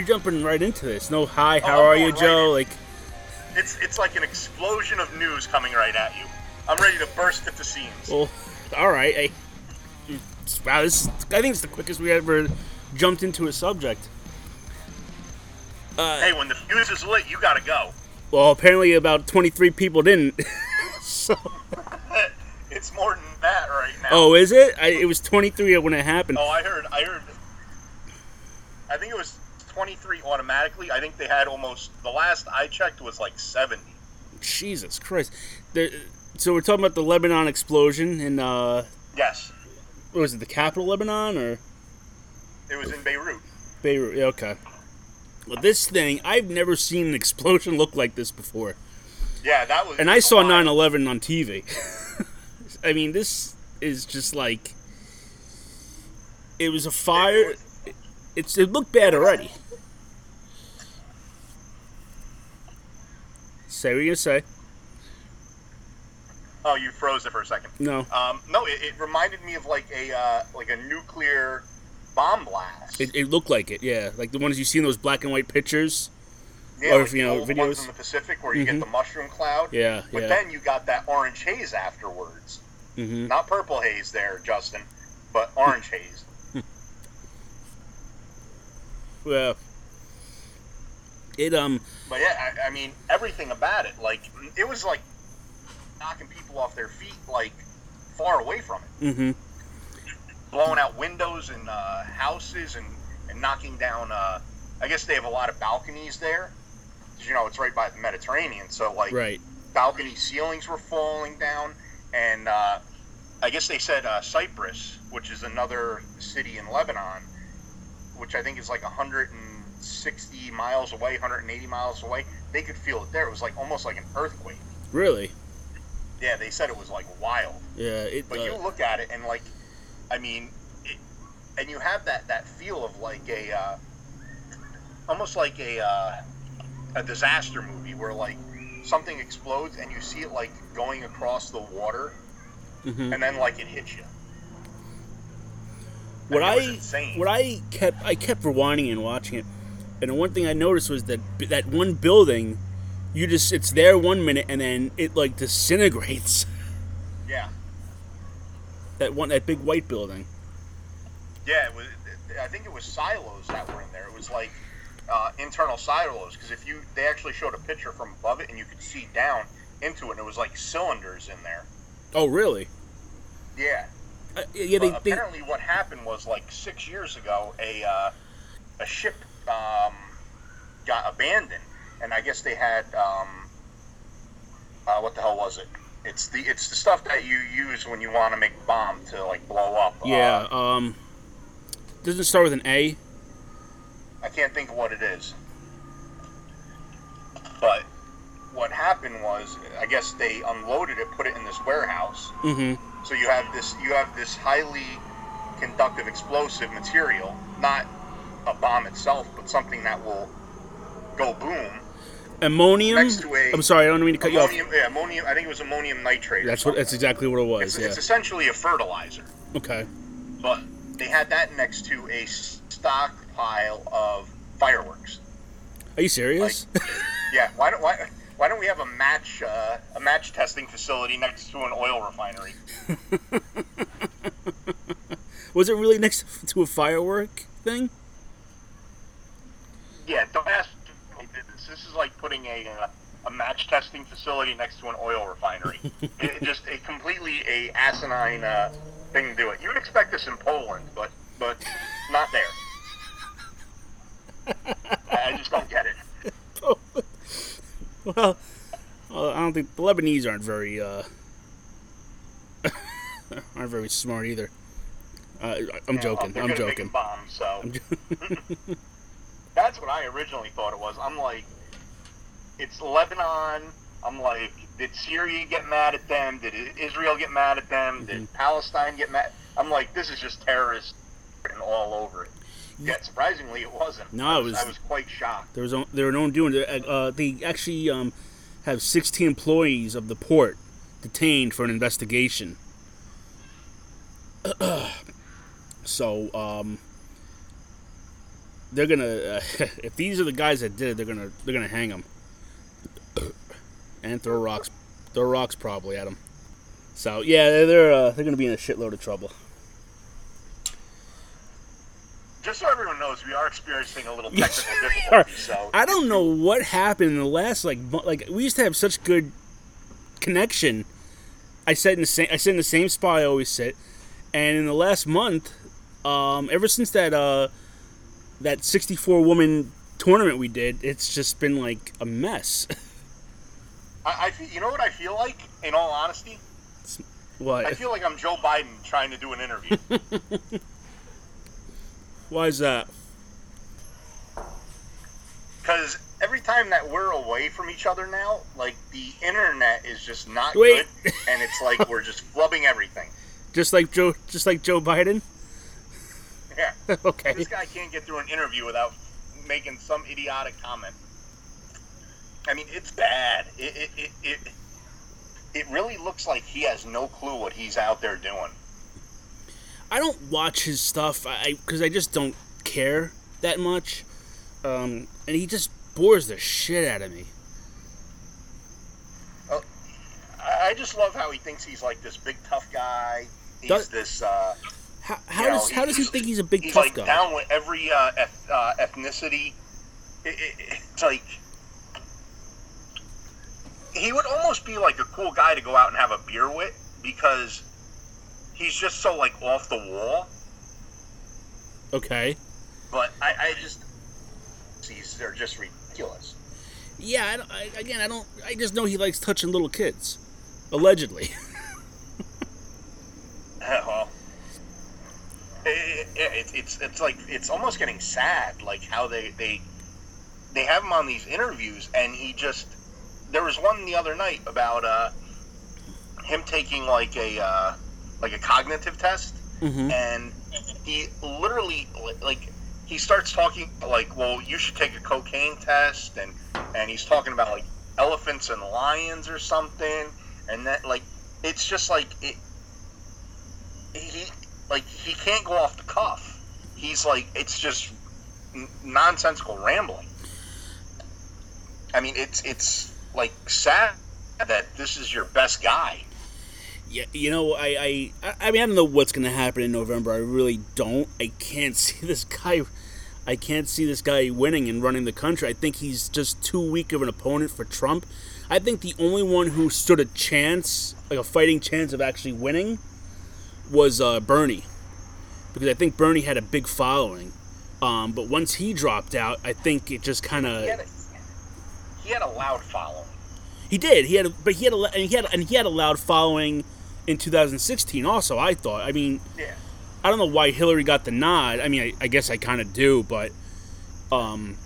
you're jumping right into this. No, hi, Oh, how I'm are you, going right Joe? Like, It's it's like an explosion of news coming right at you. I'm ready to burst at the seams. well, all right. I, wow, this I think it's the quickest we ever jumped into a subject. Uh, hey, when the fuse is lit, you gotta go. Well, apparently about 23 people didn't. so, It's more than that right now. oh, is it? I, it was 23 when it happened. Oh, I heard. I heard. I think it was 23 automatically. I think they had almost. The last I checked was like 70. Jesus Christ. There, so we're talking about the Lebanon explosion in, uh, Yes, what was it, the capital Lebanon or it was in Beirut. Beirut? Yeah, okay. Well, this thing, I've never seen an explosion look like this before. Yeah, that was. And I saw wild. 9 11 on TV. I mean, this is just like. It was a fire. It's It looked bad already. Say what to say. Oh, you froze it for a second. No. Um, no, it, it reminded me of like a uh, like a nuclear bomb blast. It, it looked like it, yeah. Like the ones you see in those black and white pictures. yeah, or like you the know, old ones videos. in the Pacific where you Mhm. get the mushroom cloud. Yeah, But yeah. then you got that orange haze afterwards. hmm Not purple haze there, Justin, but orange haze. Well, it um But yeah, I, I mean everything about it. Like it was like knocking people off their feet, like far away from it, Mm-hmm. blowing out windows and uh, houses and and knocking down. Uh, I guess they have a lot of balconies there. You know, it's right by the Mediterranean, so like right. balcony ceilings were falling down, and uh, I guess they said uh, Cyprus, which is another city in Lebanon, which I think is like 160 miles away, 180 miles away. They could feel it there. It was like almost like an earthquake. Really? Yeah, they said it was like wild. Yeah. It. But uh, you look at it and like, I mean, it, and you have that that feel of like a, uh, almost like a uh, a disaster movie where like something explodes and you see it like going across the water mhm. and then like it hits you. What I mean, I what I kept I kept rewinding and watching it, and the one thing I noticed was that that one building, you just it's there one minute and then it like disintegrates. Yeah, That one that big white building. yeah. It was. I think it was silos that were in there. It was like uh, internal silos because if you they actually showed a picture from above it and you could see down into it and it was like cylinders in there. Oh really? Yeah. Uh, yeah. They, But they apparently, what happened was like six years ago, a uh, a ship um, got abandoned, and I guess they had um, uh, what the hell was it? It's the it's the stuff that you use when you want to make a bomb to like blow up. yeah. Uh, Um. Doesn't it start with an A. I can't think of what it is. But what happened was, I guess they unloaded it, put it in this warehouse, Mm-hmm. So you have this you have this highly conductive explosive material, not a bomb itself, but something that will go boom. Ammonium. Next to a- I'm sorry, I don't mean to cut you off. Ammonium, yeah, ammonium. I think it was ammonium nitrate. That's what. That's exactly what it was. It's, yeah. it's essentially a fertilizer, Okay. but they had that next to a stockpile of fireworks. Are you serious? Yeah, why don't why, why don't we have a match uh, a match testing facility next to an oil refinery? was it really next to a firework thing? Yeah, don't ask me this. This is like putting a uh, a match testing facility next to an oil refinery. it, it just a completely a asinine uh, thing to do it. You would expect this in Poland, but but not there. I just don't get it. Well, well, I don't think the Lebanese aren't very uh, aren't very smart either. Uh, I'm Yeah, joking. I'm joking. bombs, so I'm jo- that's what I originally thought it was. I'm like, it's Lebanon. I'm like, did Syria get mad at them? Did Israel get mad at them? Did Mm-hmm. Palestine get mad? I'm like, this is just terrorist written all over it. Yet surprisingly, it wasn't. No, I was, I was quite shocked. there was o- they were known doing. Uh, they actually um, have 16 employees of the port detained for an investigation. so um, they're gonna uh, if these are the guys that did it, they're gonna they're gonna hang them and throw rocks, throw rocks probably at them. So yeah, they're they're, uh, they're gonna be in a shitload of trouble. Just so everyone knows, we are experiencing a little technical difficulty. So I don't know what happened in the last like like we used to have such good connection. I sat in the same I sit in the same spot I always sit, and in the last month, um, ever since that uh, that sixty four woman tournament we did, it's just been like a mess. I, I feel, you know what I feel like. In all honesty, what? I feel like I'm Joe Biden trying to do an interview. Why is that? Because every time that we're away from each other now, like the internet is just not Wait. good, and it's like we're just flubbing everything. Just like Joe, just like Joe Biden. Okay. this guy can't get through an interview without making some idiotic comment. I mean, it's bad. It it, it, it it really looks like he has no clue what he's out there doing. I don't watch his stuff I because I, just don't care that much, um, and he just bores the shit out of me. I I just love how he thinks he's like this big tough guy. He's Does- this. Uh, How, how you know, does how does he think he's a big he's tough like guy? down with every uh, eth- uh, ethnicity. It, it, it's like he would almost be like a cool guy to go out and have a beer with because he's just so like off the wall. Okay. But I, I just these they're just ridiculous. Yeah. I, don't- I, again, I don't. I just know he likes touching little kids, allegedly. well, it, it, it, it's it's like it's almost getting sad, like how they they they have him on these interviews, and he just there was one the other night about uh, him taking like a uh, like a cognitive test, mm-hmm. and he literally like he starts talking like, well, you should take a cocaine test, and and he's talking about like elephants and lions or something, and that like it's just like it. He like he can't go off the cuff. He's like it's just nonsensical rambling. I mean, it's it's like sad that this is your best guy. Yeah, you know, I, I, I mean, I don't know what's gonna happen in November. I really don't. I can't see this guy. I can't see this guy winning and running the country. I think he's just too weak of an opponent for Trump. I think the only one who stood a chance, like a fighting chance of actually winning, was uh, Bernie, because I think Bernie had a big following. Um, but once he dropped out, I think it just kind of He had a, he had a loud following. he did. He had, a, but he had a, and he had, and he had a loud following in 2016. Also, I thought. I mean, Yeah. I don't know why Hillary got the nod. I mean, I, I guess I kind of do, but um,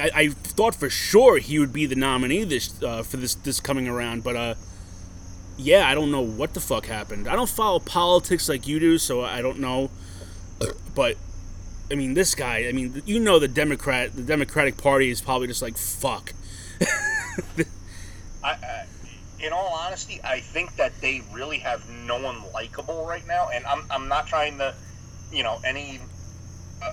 I, I thought for sure he would be the nominee this uh, for this this coming around. But uh, yeah, I don't know what the fuck happened. I don't follow politics like you do, so I don't know. But I mean, this guy. I mean, you know, the Democrat, the Democratic Party is probably just like fuck. I, I, in all honesty, I think that they really have no one likable right now, and I'm, I'm not trying to, you know, any, uh,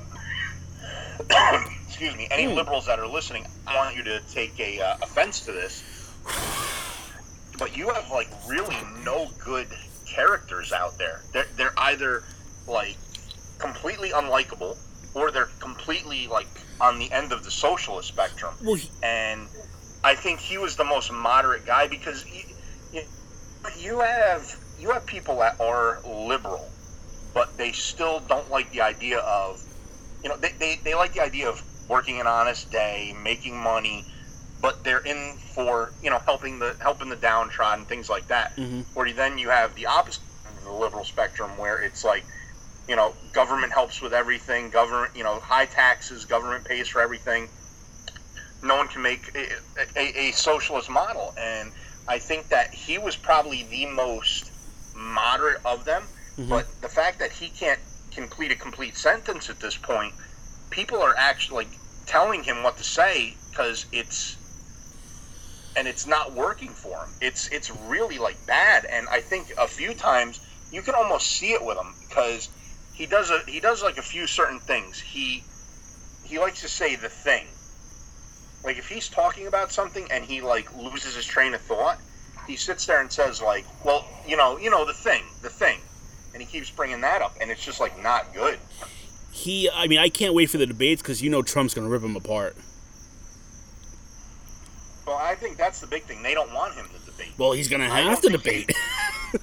excuse me, any liberals that are listening. I want you to take a uh, offense to this, but you have like really no good characters out there. They're they're either like completely unlikable, or they're completely like on the end of the socialist spectrum Well, he, and I think he was the most moderate guy because you, you have you have people that are liberal, but they still don't like the idea of you know they, they, they like the idea of working an honest day, making money, but they're in for you know helping the helping the downtrodden, things like that. Mhm. Or then you have the opposite of the liberal spectrum where it's like you know government helps with everything, government you know high taxes, government pays for everything no one can make a, a, a socialist model. And I think that he was probably the most moderate of them. Mhm. But the fact that he can't complete a complete sentence at this point, people are actually telling him what to say because it's and it's not working for him. It's it's really like bad. And I think a few times you can almost see it with him because he does a he does like a few certain things. He he likes to say the thing. Like if he's talking about something and he like loses his train of thought, he sits there and says like, "Well, you know, you know the thing, the thing," and he keeps bringing that up, and it's just like not good. He, I mean, I can't wait for the debates because you know Trump's going to rip him apart. Well, I think that's the big thing. They don't want him to debate. Well, he's going to have to debate.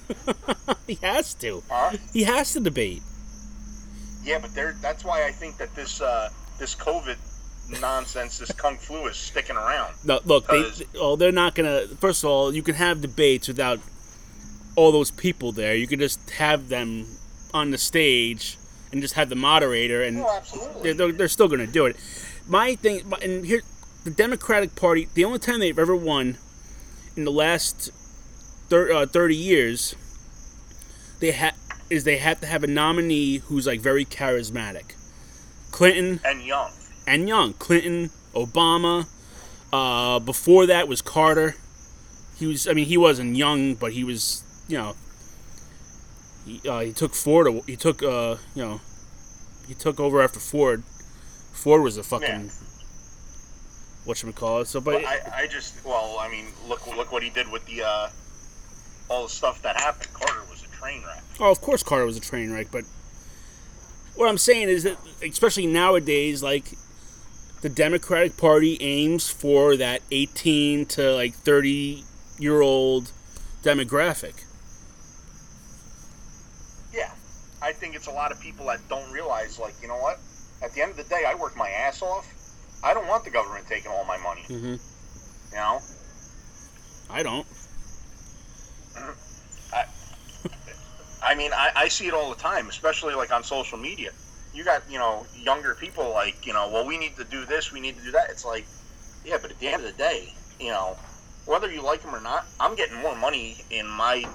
he has to. Huh? He has to debate. Yeah, but they're, that's why I think that this uh, this COVID nonsense, this kung flu, is sticking around. No, look, they, oh, they're not gonna. First of all, you can have debates without all those people there. You can just have them on the stage and just have the moderator, and Oh, absolutely. they're, they're, they're still gonna do it. My thing, and here, the Democratic Party, the only time they've ever won in the last thir- uh, thirty years, they ha- is they have to have a nominee who's like very charismatic. Clinton, And young. and young. Clinton, Obama. Uh, before that was Carter. He was. I mean, he wasn't young, but he was. You know. He, uh, he took Ford. He took. Uh, you know. He took over after Ford. Ford was a fucking. Yeah. What should we call it? So, but But I, I just, well, I mean, look, look what he did with the uh, all the stuff that happened. Carter was a train wreck. Oh, of course, Carter was a train wreck, but what I'm saying is that, especially nowadays, like the Democratic Party aims for that 18 to like 30 year old demographic. Yeah, I think it's a lot of people that don't realize, like, you know what? At the end of the day, I work my ass off. I don't want the government taking all my money. Mm-hmm. You know, I don't. I mean, I, I see it all the time, especially like on social media. You got, you know, younger people like, you know, well, we need to do this, we need to do that. It's like, yeah, but at the end of the day, you know, whether you like them or not, I'm getting more money in my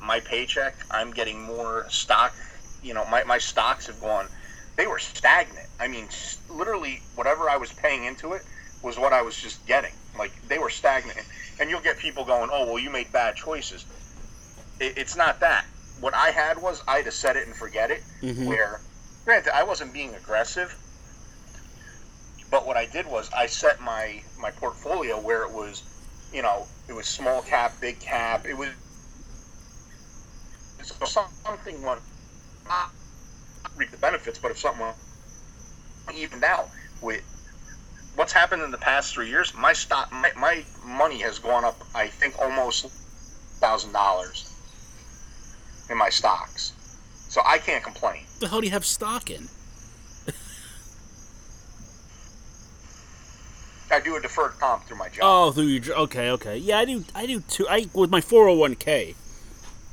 my paycheck. I'm getting more stock. You know, my, my stocks have gone. They were stagnant. I mean, literally, whatever I was paying into it was what I was just getting. Like they were stagnant. And you'll get people going, "Oh, well, you made bad choices." It, it's not that. What I had was I had to set it and forget it. Mhm. Where, granted, I wasn't being aggressive, but what I did was I set my my portfolio where it was, you know, it was small cap, big cap. It was so something went reap the benefits, but if something even now with what's happened in the past three years, my stock, my, my money has gone up. I think almost thousand dollars in my stocks, so I can't complain. What the hell do you have stock in? I do a deferred comp through my job. Oh, through your okay, okay, yeah, I do, I do too. I with my four hundred one k,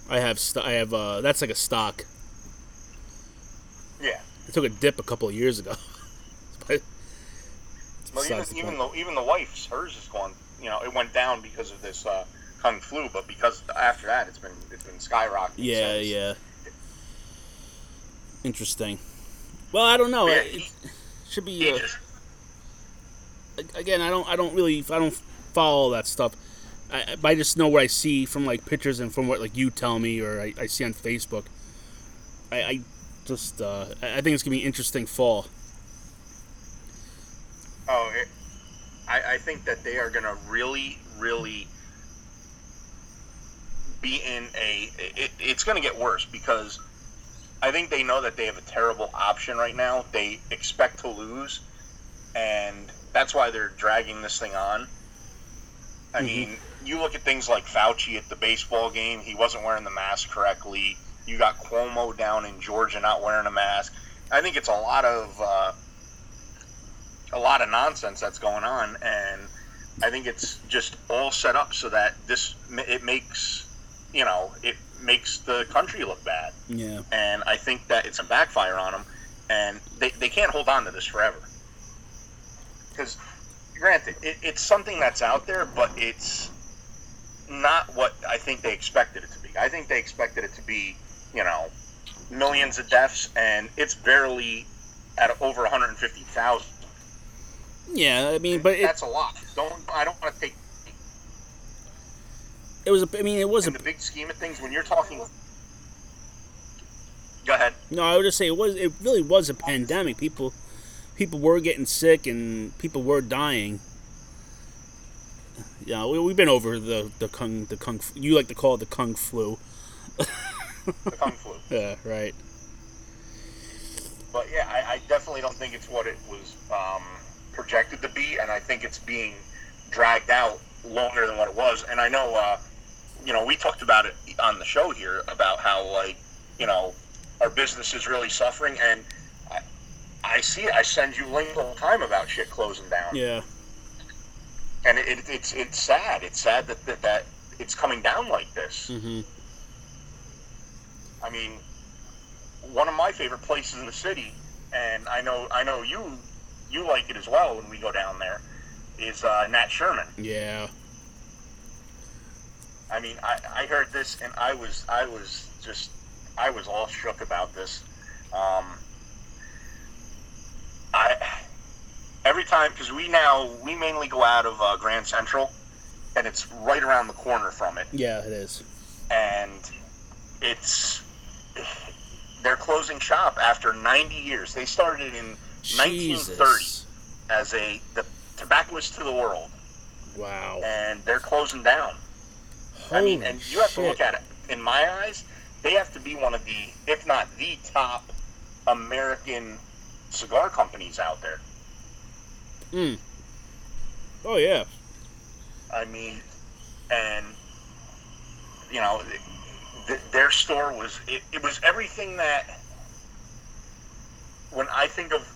I have, st- I have, uh, that's like a stock. I took a dip a couple of years ago. but it's Well, even, the even the even the wife's hers is gone. You know, it went down because of this uh, kung flu, but because after that, it's been it's been skyrocketing. Yeah, since. yeah. Interesting. Well, I don't know. Yeah, it, he- should be uh, just, again. I don't. I don't really. I don't follow all that stuff. I, I just know what I see from like pictures and from what like you tell me or I, I see on Facebook. I, I just uh, I think it's gonna be an interesting fall. oh, it, I I think that they are gonna really really be in a. It, it's gonna get worse because I think they know that they have a terrible option right now. They expect to lose, and that's why they're dragging this thing on. I Mhm. mean, you look at things like Fauci at the baseball game; he wasn't wearing the mask correctly. You got Cuomo down in Georgia not wearing a mask. I think it's a lot of uh, a lot of nonsense that's going on, and I think it's just all set up so that this it makes you know it makes the country look bad Yeah. and I think that it's a backfire on them, and they, they can't hold on to this forever. Because, granted, it, it's something that's out there, but it's not what I think they expected it to be. I think they expected it to be, you know, millions of deaths, and it's barely at over 150,000. Yeah. I mean, but it, That's a lot. Don't I don't want to take it was. A, I mean, it was a in the big scheme of things when you're talking go ahead. No, I would just say it was. It really was a pandemic. People, people were getting sick and people were dying. Yeah, we, we've been over the the kung the kung. You like to call it the kung flu. The kung flu. Yeah, right. But yeah, I, I definitely don't think it's what it was um, projected to be, and I think it's being dragged out longer than what it was. And I know, uh, you know, we talked about it on the show here about how like, you know, our business is really suffering, and I, I see it. I send you links all the time about shit closing down, Yeah. and it, it, it's it's sad. It's sad that, that that it's coming down like this. Mm-hmm. I mean, one of my favorite places in the city, and I know I know you you like it as well when we go down there, is uh, Nat Sherman. Yeah. I mean, I, I heard this and I was I was just I was all shook about this. Um, I every time because we now we mainly go out of uh, Grand Central, and it's right around the corner from it. Yeah, it is. and it's they're closing shop after 90 years. They started in 1930 as a the tobacconist to the world, Wow. and they're closing down. I mean, and you have to look at it. In my eyes, they have to be one of the, if not the top American cigar companies out there. Mm. Oh yeah. I mean, and you know, th- their store was it, it was everything that when I think of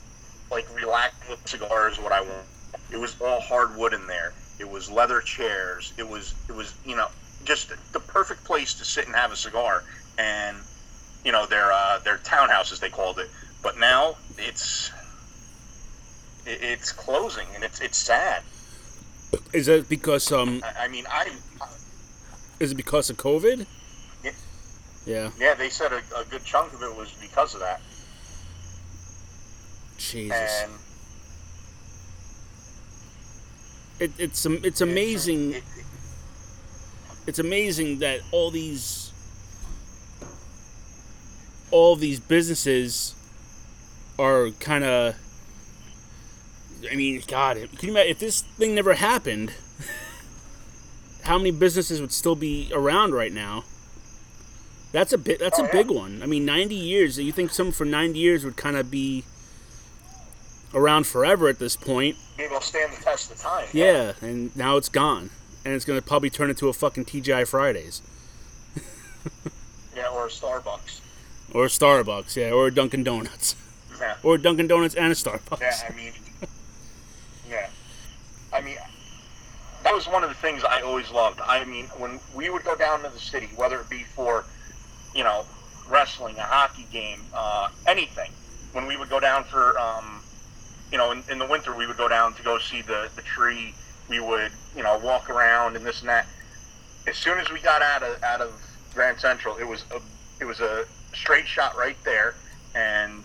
like relaxing cigars, what I want, it was all hardwood in there. It was leather chairs. It was it was you know just the perfect place to sit and have a cigar. And you know their uh, their townhouses they called it, but now it's it's closing and it's it's sad. Is that because um? I, I mean I Is it because of COVID? Yeah. Yeah. They said a, a good chunk of it was because of that. Jesus. And It, it's it's amazing. It, It's amazing that all these all these businesses are kind of. I mean, God, can you imagine if this thing never happened? How many businesses would still be around right now? That's a bit. That's Oh, a yeah. big one. I mean, ninety years. You think someone for ninety years would kind of be around forever at this point? maybe it'll stand the test of time. Yeah, and now it's gone, and it's gonna probably turn into a fucking TGI Fridays Yeah, or a Starbucks. or a Starbucks, yeah, or a Dunkin' Donuts, Yeah. or a Dunkin' Donuts and a Starbucks. Yeah, I mean, yeah. I mean, that was one of the things I always loved. I mean, when we would go down to the city, whether it be for, you know, wrestling, a hockey game, uh, anything, when we would go down for, um, you know, in, in the winter, we would go down to go see the, the tree. We would, you know, walk around and this and that. As soon as we got out of out of Grand Central, it was a it was a straight shot right there, and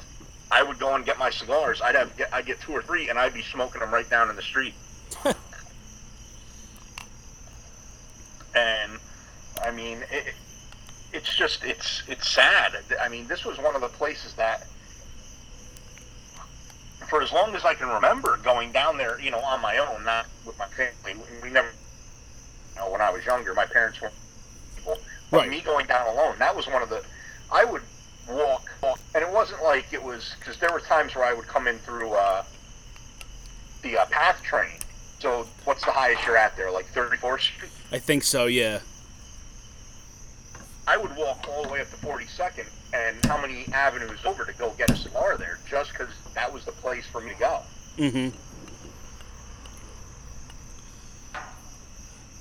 I would go and get my cigars. I'd have I would get two or three, and I'd be smoking them right down in the street. and I mean, it, it- it's just it's it's sad. I mean, this was one of the places that, for as long as I can remember, going down there, you know, on my own, not with my family. We never, you know, when I was younger, my parents were people. But Right. me going down alone, that was one of the. I would walk, walk and it wasn't like it was because there were times where I would come in through uh, the uh, path train. So what's the highest you're at there? Like 34th Street. I think so. Yeah. I would walk all the way up to 42nd and how many avenues over to go get a cigar there just because that was the place for me to go. Mm-hmm.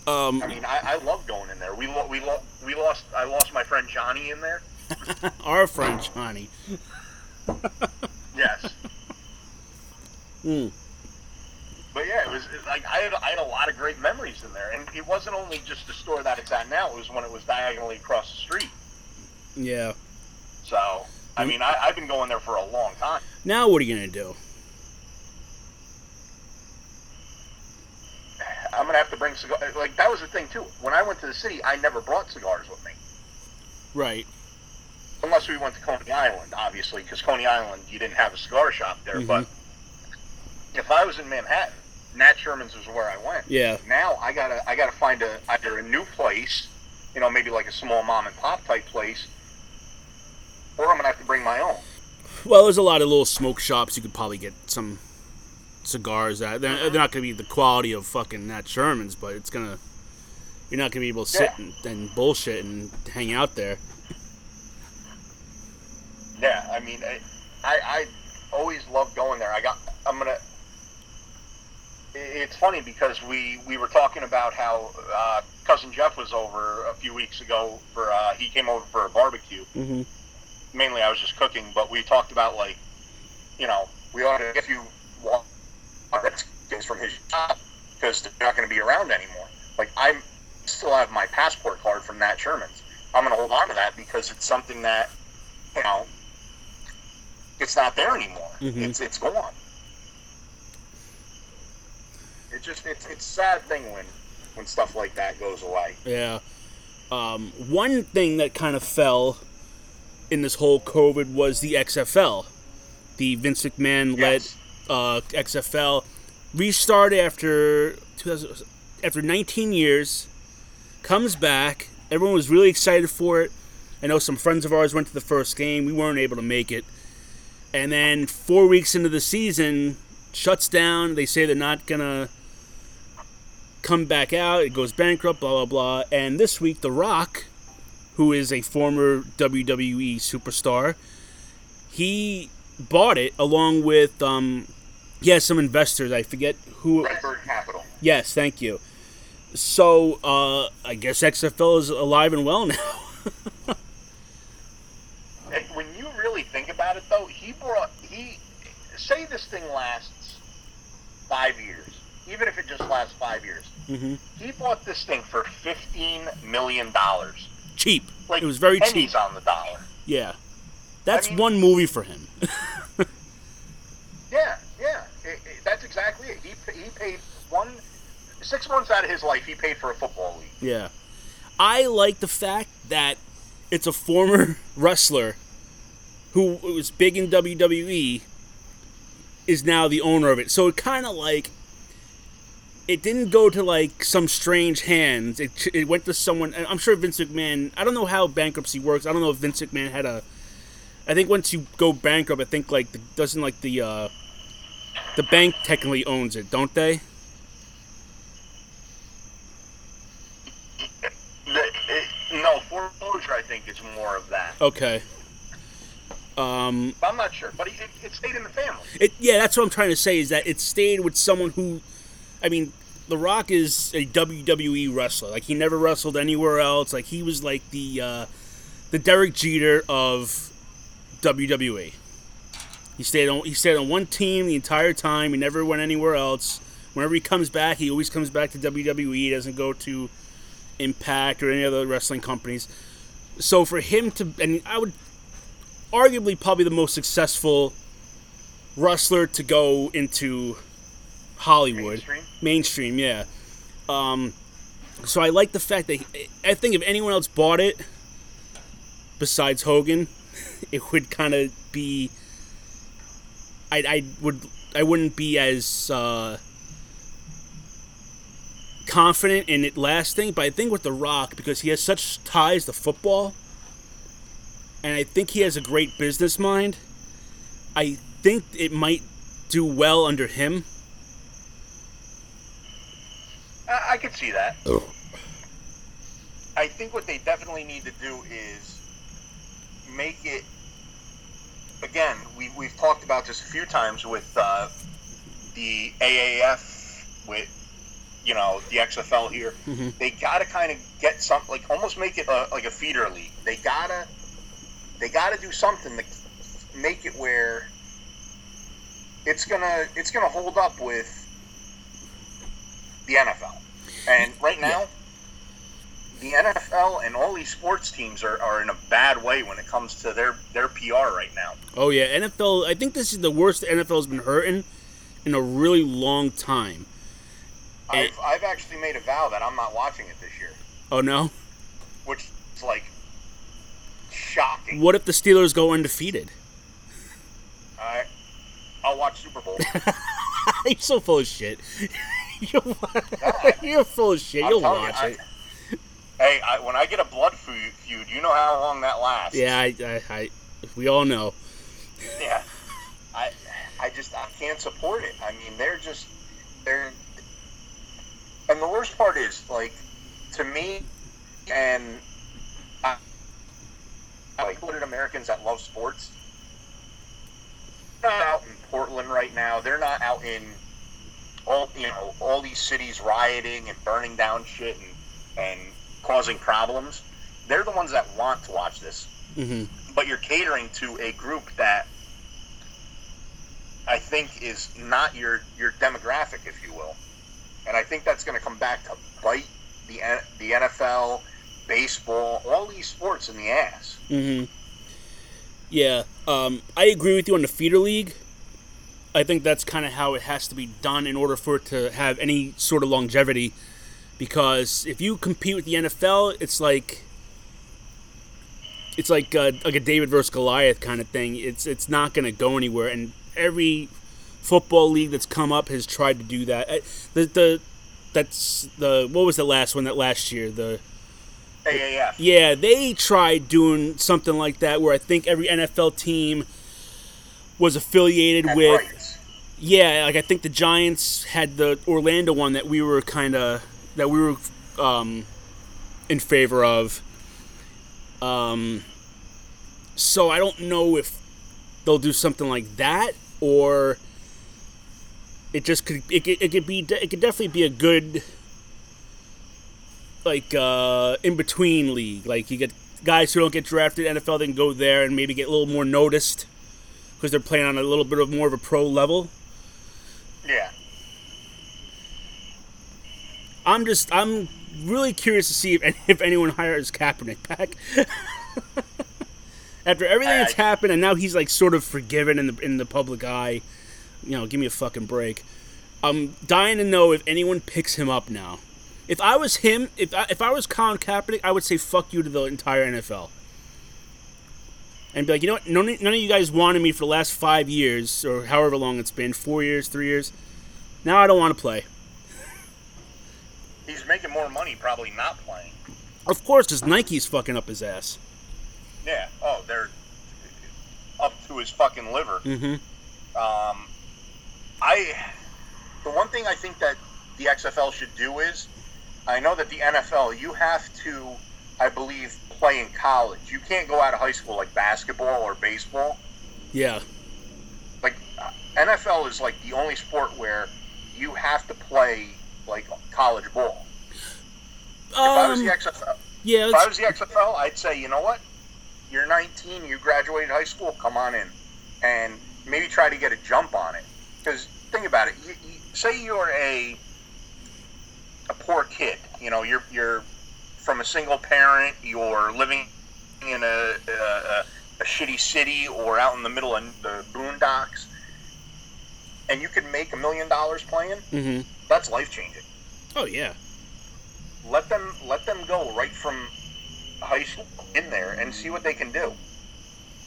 Um, I mean, I, I love going in there. We lo- we lo- we lost. I lost my friend Johnny in there. our friend Johnny. Yes, Mm. But yeah, it was it, like I had I had a lot of great memories in there, and it wasn't only just the store that it's at now. It was when it was diagonally across the street. Yeah. So I mean, I, I've been going there for a long time. Now what are you gonna do? I'm gonna have to bring cigar. Like that was the thing too. When I went to the city, I never brought cigars with me. Right. Unless we went to Coney Island, obviously, because Coney Island you didn't have a cigar shop there. Mhm. But if I was in Manhattan, Nat Sherman's is where I went. Yeah. Now I gotta I gotta find a either a new place, you know, maybe like a small mom and pop type place, or I'm gonna have to bring my own. Well, there's a lot of little smoke shops you could probably get some cigars at. They're, they're not to be the quality of fucking Nat Sherman's, but it's gonna. You're not to be able to sit Yeah. and, and bullshit and hang out there. Yeah, I mean, I, I, I always love going there. I got, I'm gonna. It's funny because we we were talking about how uh, cousin Jeff was over a few weeks ago for uh, he came over for a barbecue. Mm-hmm. Mainly, I was just cooking, but we talked about like, you know, we ought to get you one Redskins from his shop because they're not going to be around anymore. Like I still have my passport card from Nat Sherman's. I'm going to hold on to that because it's something that, you know, it's not there anymore. Mhm. It's it's gone. It just it's it's a sad thing when when stuff like that goes away. Yeah. Um, one thing that kind of fell in this whole COVID was the XFL. The Vince McMahon led Yes. uh, XFL restarted after 2000, after 19 years. Comes back. Everyone was really excited for it. I know some friends of ours went to the first game. We weren't able to make it. And then four weeks into the season, shuts down. They say they're not gonna come back out. It goes bankrupt. Blah blah blah. And this week, The Rock, who is a former WWE superstar, he bought it along with um, yeah, some investors. I forget who. Redbird Capital. Yes, thank you. So uh, I guess XFL is alive and well now. When you really think about it, though, he brought he say this thing lasts five years, even if it just lasts five years. hmm He bought this thing for fifteen million dollars. Cheap. Like it was very cheap. on the dollar. Yeah, that's mean- one movie for him. Yeah, yeah, It- it- that's exactly it. He he paid one six months out of his life. He paid for a football league. Yeah. I like the fact that it's a former wrestler who was big in WWE is now the owner of it. So it kind of like it didn't go to like some strange hands. It, it went to someone. I'm sure Vince McMahon. I don't know how bankruptcy works. I don't know if Vince McMahon had a. I think once you go bankrupt, I think like the, doesn't like the uh, the bank technically owns it, don't they? The- it- no foreclosure, I think, is more of that. Okay. Um, I'm not sure, but it, it stayed in the family. It, yeah, that's what I'm trying to say is that it stayed with someone who, I mean, The Rock is a WWE wrestler. Like he never wrestled anywhere else. Like he was like the uh, the Derek Jeter of WWE. He stayed on he stayed on one team the entire time. He never went anywhere else. Whenever he comes back, he always comes back to WWE. He doesn't go to Impact or any other wrestling companies. So for him to, and I would arguably probably the most successful wrestler to go into Hollywood Mainstream? mainstream, yeah. Um, so I like the fact that he, I think if anyone else bought it besides Hogan, it would kind of be. I I would I wouldn't be as uh, confident in it lasting, but I think with The Rock because he has such ties to football, and I think he has a great business mind. I think it might do well under him. I, I could see that. I think what they definitely need to do is make it. Again, we, we've talked about this a few times with uh, the AAF, with you know the XFL here. Mhm. They got to kind of get something like almost make it a, like a feeder league. They gotta they gotta do something to make it where it's gonna it's gonna hold up with the NFL. And right now, the NFL and all these sports teams are, are in a bad way when it comes to their, their PR right now. Oh yeah, NFL. I think this is the worst the NFL's been hurting in a really long time. I've, I've actually made a vow that I'm not watching it this year, Oh no. which is like shocking. What if the Steelers go undefeated? I, I'll watch Super Bowl. You're so full of shit. You're, you're full of shit. I'm You'll telling you, watch I- it. hey, I, when I get a blood feud, you know how long that lasts. Yeah, I, I, I, we all know. Yeah. I I just I can't support it. I mean, they're just they're and the worst part is like to me and I, like what Americans that love sports. They're not out in Portland right now. They're not out in all you know all these cities rioting and burning down shit and and causing problems. They're the ones that want to watch this hmm but you're catering to a group that I think is not your your demographic, if you will, and I think that's going to come back to bite the the NFL, baseball, all these sports in the ass. hmm Yeah, um, I agree with you on the feeder league. I think that's kind of how it has to be done in order for it to have any sort of longevity. Because if you compete with the NFL, it's like it's like uh, like a David versus Goliath kind of thing. It's it's not going to go anywhere. And every football league that's come up has tried to do that. Uh, The the that's the what was the last one that last year the AAF. yeah, they tried doing something like that where I think every NFL team was affiliated with. Yeah, like I think the Giants had the Orlando one that we were kind of that we were um, in favor of. Um, so I don't know if they'll do something like that or it just could it it could be it could definitely be a good like uh, in between league. Like you get guys who don't get drafted NFL, they can go there and maybe get a little more noticed because they're playing on a little bit of more of a pro level. Yeah. I'm just I'm really curious to see if if anyone hires Kaepernick back. After everything that's happened, and now he's like sort of forgiven in the in the public eye. You know, give me a fucking break. I'm dying to know if anyone picks him up now. If I was him, if I, if I was Colin Kaepernick, I would say fuck you to the entire NFL. And be like, you know what? None, none of you guys wanted me for the last five years, or however long it's been four years, three years. Now I don't want to play. He's making more money probably not playing. Of course, because Nike's fucking up his ass. Yeah. Oh, they're up to his fucking liver. Mm-hmm. Um, I the one thing I think that the XFL should do is I know that the NFL you have to I believe play in college. You can't go out of high school like basketball or baseball. Yeah. Like uh, NFL is like the only sport where you have to play like college ball. If I was Um. the XFL, Yeah. if I was the XFL, I'd say, you know what? You're 19, you graduated high school, come on in, and maybe try to get a jump on it. Because think about it. You, you, say you're a a poor kid. You know, you're you're from a single parent. You're living in a a, a, a shitty city or out in the middle of the boondocks, and you could make a million dollars playing. hmm That's life changing Oh yeah. let them let them go right from high school in there and see what they can do.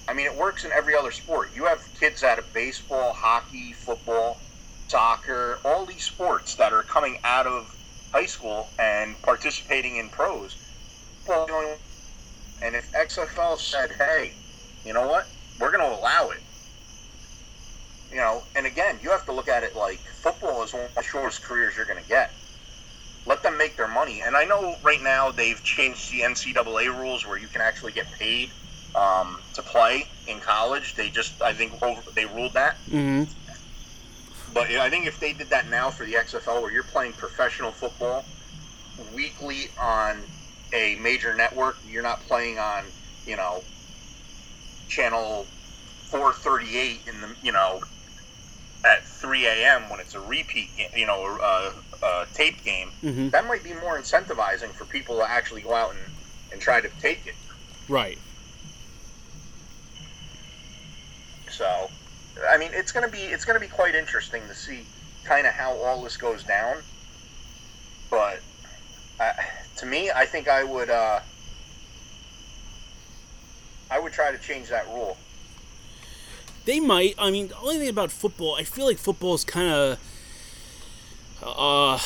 I mean, it works in every other sport. You have kids out of baseball, hockey, football, soccer, all these sports that are coming out of high school and participating in pros. And if XFL said, "Hey, you know what? We're going to allow it," you know, and again, you have to look at it like football is one of the shortest careers you're going to get let them make their money. And I know right now they've changed the NCAA rules where you can actually get paid um, to play in college. They just, I think, over, they ruled that. hmm But I think if they did that now for the XFL, where you're playing professional football weekly on a major network, you're not playing on, you know, channel 438 in the, you know, at 3 a.m. when it's a repeat, you know, uh, uh, tape game hmm that might be more incentivizing for people to actually go out and, and try to take it. Right. So, I mean, it's gonna be it's gonna be quite interesting to see kind of how all this goes down. But uh, to me, I think I would uh, I would try to change that rule. They might. I mean, the only thing about football, I feel like football is kind of, uh,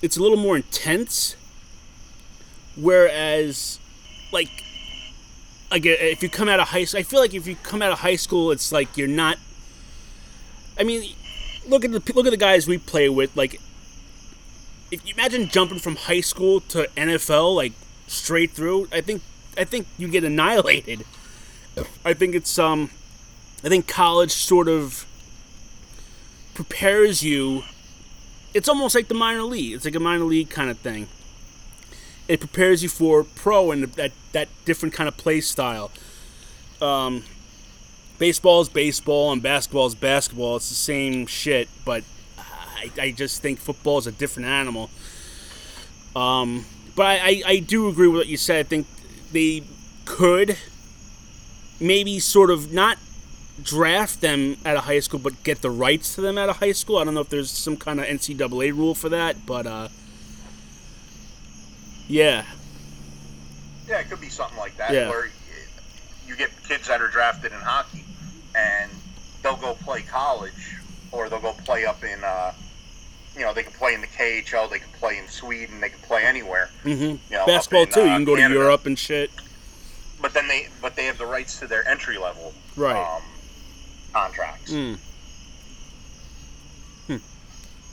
it's a little more intense. Whereas, like, like uh, if you come out of high, school, I feel like if you come out of high school, it's like you're not. I mean, look at the look at the guys we play with. Like, if you imagine jumping from high school to NFL, like straight through, I think I think you get annihilated. I think it's um I think college sort of prepares you. It's almost like the minor league. It's like a minor league kind of thing. It prepares you for pro and that that different kind of play style. Um, baseball is baseball and basketball is basketball. It's the same shit, but I, I just think football is a different animal. Um, but I, I, I do agree with what you said. I think they could maybe sort of not draft them at a high school, but get the rights to them at a high school. I don't know if there's some kind of NCAA rule for that, but uh, yeah. Yeah, it could be something like that Yeah. where you get kids that are drafted in hockey and they'll go play college or they'll go play up in, uh, you know, they can play in the KHL, they can play in Sweden, they can play anywhere. Mm-hmm. You know, Basketball in, too. you uh, can go Canada. to Europe and shit. But then they, but they have the rights to their entry level Right. um, contracts. Mm.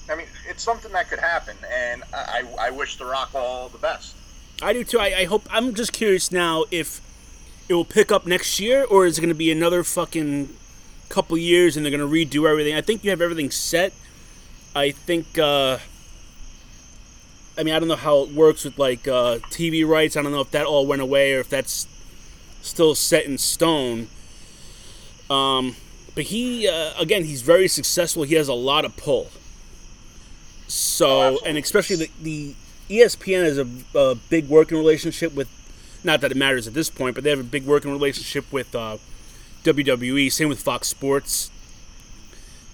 I mean, it's something that could happen, and I, I wish The Rock all the best. I do too. I, I hope. I'm just curious now if it will pick up next year, or is it going to be another fucking couple years and they're going to redo everything? I think you have everything set. I think. uh I mean, I don't know how it works with like uh, TV rights. I don't know if that all went away or if that's still set in stone. Um, but he, uh, again, he's very successful. He has a lot of pull. So, and especially the, the ESPN has a, a big working relationship with, not that it matters at this point, but they have a big working relationship with uh, WWE. Same with Fox Sports.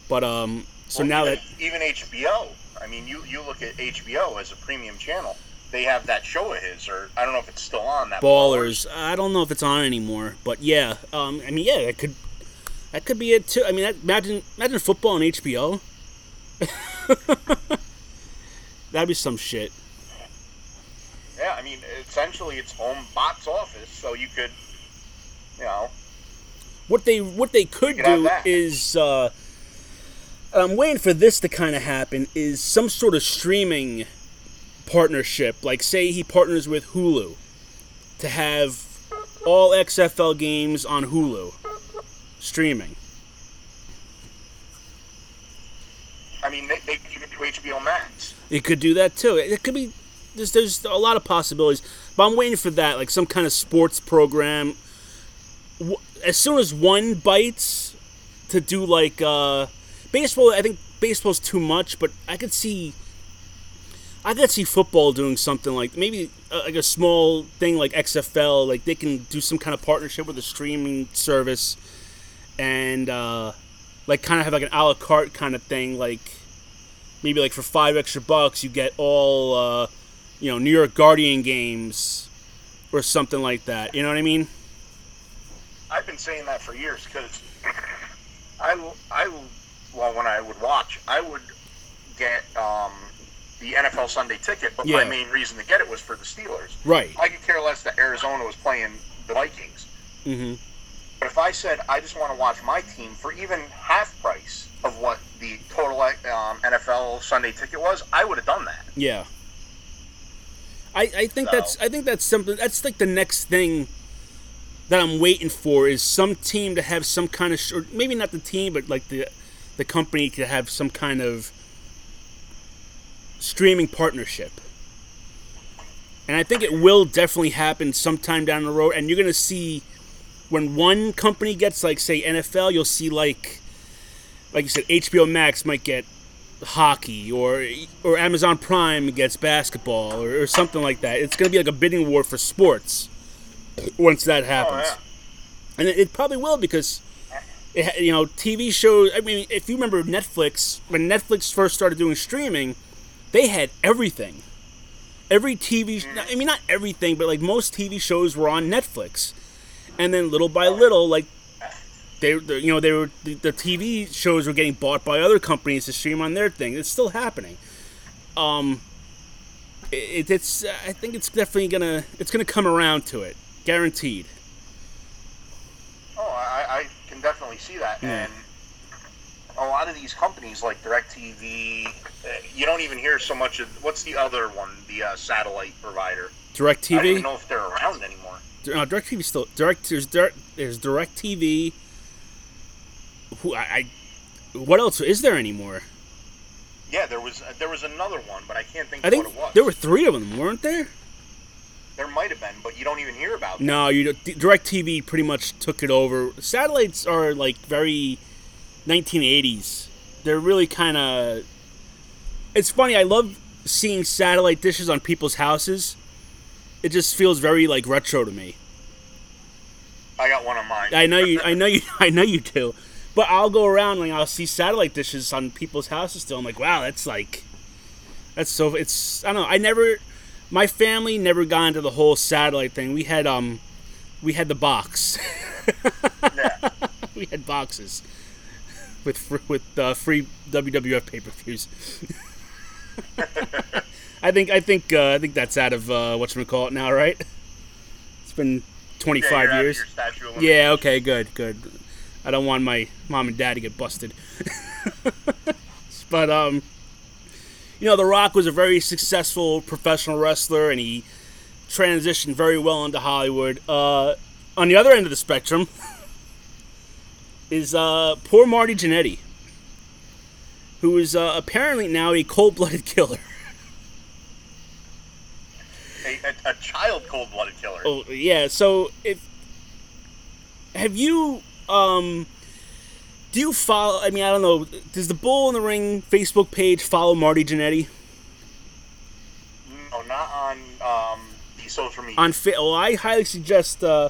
But um, so Well, now even, that even HBO, I mean, you you look at HBO as a premium channel. They have that show of his, or I don't know if it's still on. That Ballers, I don't know if it's on anymore, but yeah, um, I mean, yeah, that could that could be it too. I mean, that, imagine imagine football on HBO. That'd be some shit. Yeah, I mean, essentially, it's home box office, so you could, you know, What they what they could could do is, uh, I'm waiting for this to kind of happen. Is some sort of streaming partnership, like say he partners with Hulu to have all XFL games on Hulu streaming. I mean, they, they could do HBO Max. It could do that too. It could be. There's there's a lot of possibilities, but I'm waiting for that, like some kind of sports program. As soon as one bites to do like uh, baseball, I think baseball's too much, but I could see. I could see football doing something like maybe uh, like a small thing like XFL, like they can do some kind of partnership with a streaming service, and uh, like kind of have like an a la carte kind of thing, like maybe like for five extra bucks you get all uh, you know New York Guardian games or something like that. You know what I mean? I've been saying that for years because I, I, well, when I would watch, I would get um, the NFL Sunday ticket, but my main reason to get it was for the Steelers. Right. I could care less that Arizona was playing the Vikings. hmm But if I said I just want to watch my team for even half price of what the total um, NFL Sunday ticket was, I would have done that. Yeah. I, I think So- that's I think that's something that's like the next thing that I'm waiting for is some team to have some kind of or maybe not the team but like the the company to have some kind of streaming partnership. And I think it will definitely happen sometime down the road and you're going to see when one company gets like say NFL you'll see like like you said HBO Max might get hockey or or Amazon Prime gets basketball or, or something like that. It's going to be like a bidding war for sports once that oh, happens. Oh, And it, it probably will because it, you know TV shows. I mean, if you remember Netflix when Netflix first started doing streaming, they had everything. Every TV, mm. I mean, not everything, but like most TV shows were on Netflix, and then little by little, like they, you know, they were the, TV shows were getting bought by other companies to stream on their thing. It's still happening. Um, it, it's I think it's definitely gonna it's gonna come around to it, guaranteed. Oh, I, I can definitely see that, Yeah. and a lot of these companies like DirecTV, uh, you don't even hear so much of what's the other one, the uh, satellite provider. DirecTV. I don't even know if they're around anymore. no, DirecTV still direct. There's direct. There's DirecTV. Who I, I, what else is there anymore? Yeah, there was uh, there was another one, but I can't think I of think what it was. there were three of them, weren't there? There might have been, but you don't even hear about them. No, you don't- DirecTV pretty much took it over. Satellites are like very 1980s. They're really kind of. It's funny. I love seeing satellite dishes on people's houses. It just feels very like retro to me. I got one on mine. I know you. I know you. I know you do. But I'll go around and I'll see satellite dishes on people's houses still. I'm like, wow, that's like, that's so. It's I don't know. I never, my family never got into the whole satellite thing. We had um, we had the box. yeah. we had boxes with with uh, free WWF pay per views. I think I think uh, I think that's out of uh, what you call it now, right? It's been 25 Yeah, you're out of years. your statute of Yeah, okay, good, good. I don't want my mom and dad to get busted. but um you know, The Rock was a very successful professional wrestler and he transitioned very well into Hollywood. Uh on the other end of the spectrum is uh poor Marty Jannetty, who is uh, apparently now a cold-blooded killer. A, a, a child cold-blooded killer. Oh yeah. So if have you um do you follow? I mean, I don't know. Does the Bull in the Ring Facebook page follow Marty Jannetty No, not on um, the social media. on? Fa- well, I highly suggest uh,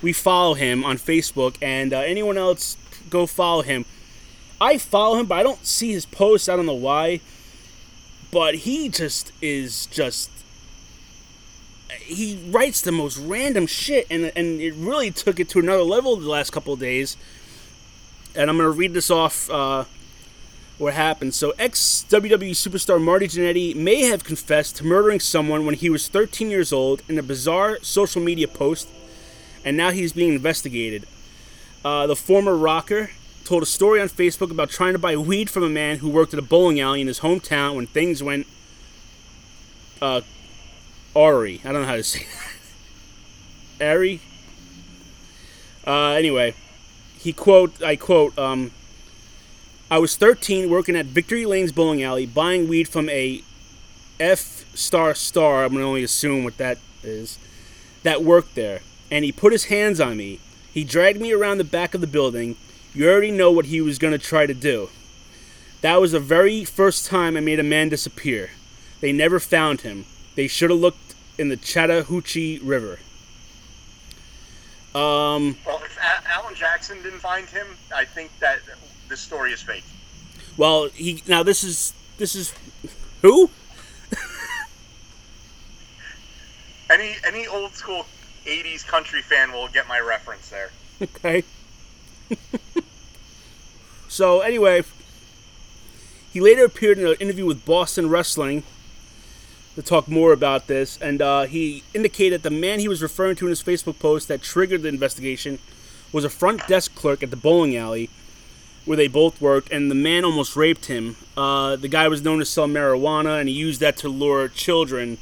we follow him on Facebook, and uh, anyone else go follow him. I follow him, but I don't see his posts. I don't know why, but he just is just. He writes the most random shit, and and it really took it to another level the last couple of days. And I'm gonna read this off. Uh, what happened? So, ex WWE superstar Marty Jannetty may have confessed to murdering someone when he was 13 years old in a bizarre social media post, and now he's being investigated. Uh, the former rocker told a story on Facebook about trying to buy weed from a man who worked at a bowling alley in his hometown when things went uh, Ari. I don't know how to say that. Ari? Uh, anyway, he quote, I quote, um, I was 13 working at Victory Lane's bowling alley buying weed from a F star star, I'm going to only assume what that is, that worked there. And he put his hands on me. He dragged me around the back of the building. You already know what he was going to try to do. That was the very first time I made a man disappear. They never found him. They should have looked in the Chattahoochee River. Um, well, if A- Alan Jackson didn't find him, I think that this story is fake. well, he now this is this is who? Any any old school '80s country fan will get my reference there. Okay. so anyway, he later appeared in an interview with Boston Wrestling to talk more about this, and uh, he indicated the man he was referring to in his Facebook post that triggered the investigation was a front desk clerk at the bowling alley where they both worked, and the man almost raped him. Uh, the guy was known to sell marijuana, and he used that to lure children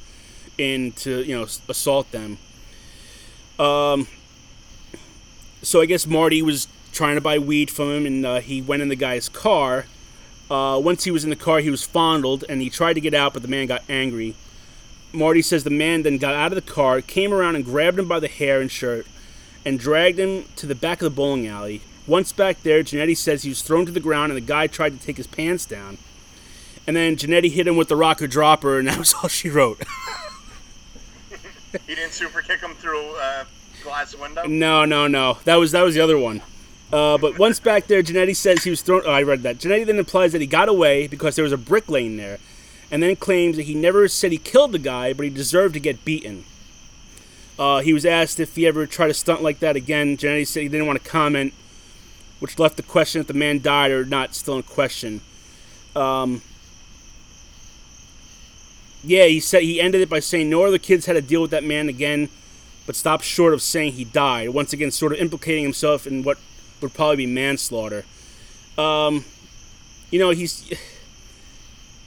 in to you know assault them. Um, so I guess Marty was trying to buy weed from him, and uh, he went in the guy's car. Uh, once he was in the car, he was fondled, and he tried to get out, but the man got angry. Marty says the man then got out of the car, came around and grabbed him by the hair and shirt, and dragged him to the back of the bowling alley. Once back there, Jannetty says he was thrown to the ground, and the guy tried to take his pants down. And then Jannetty hit him with the rocker dropper, and that was all she wrote. He didn't super kick him through a glass window. No, no, no. That was that was the other one. Uh, but once back there, Jannetty says he was thrown. Oh, I read that. Jannetty then implies that he got away because there was a brick lane there, and then claims that he never said he killed the guy, but he deserved to get beaten. Uh, he was asked if he ever tried to stunt like that again. Jannetty said he didn't want to comment, which left the question if the man died or not still in question. Um, yeah, he said he ended it by saying no other kids had to deal with that man again, but stopped short of saying he died. Once again, sort of implicating himself in what would probably be manslaughter. Um, you know, he's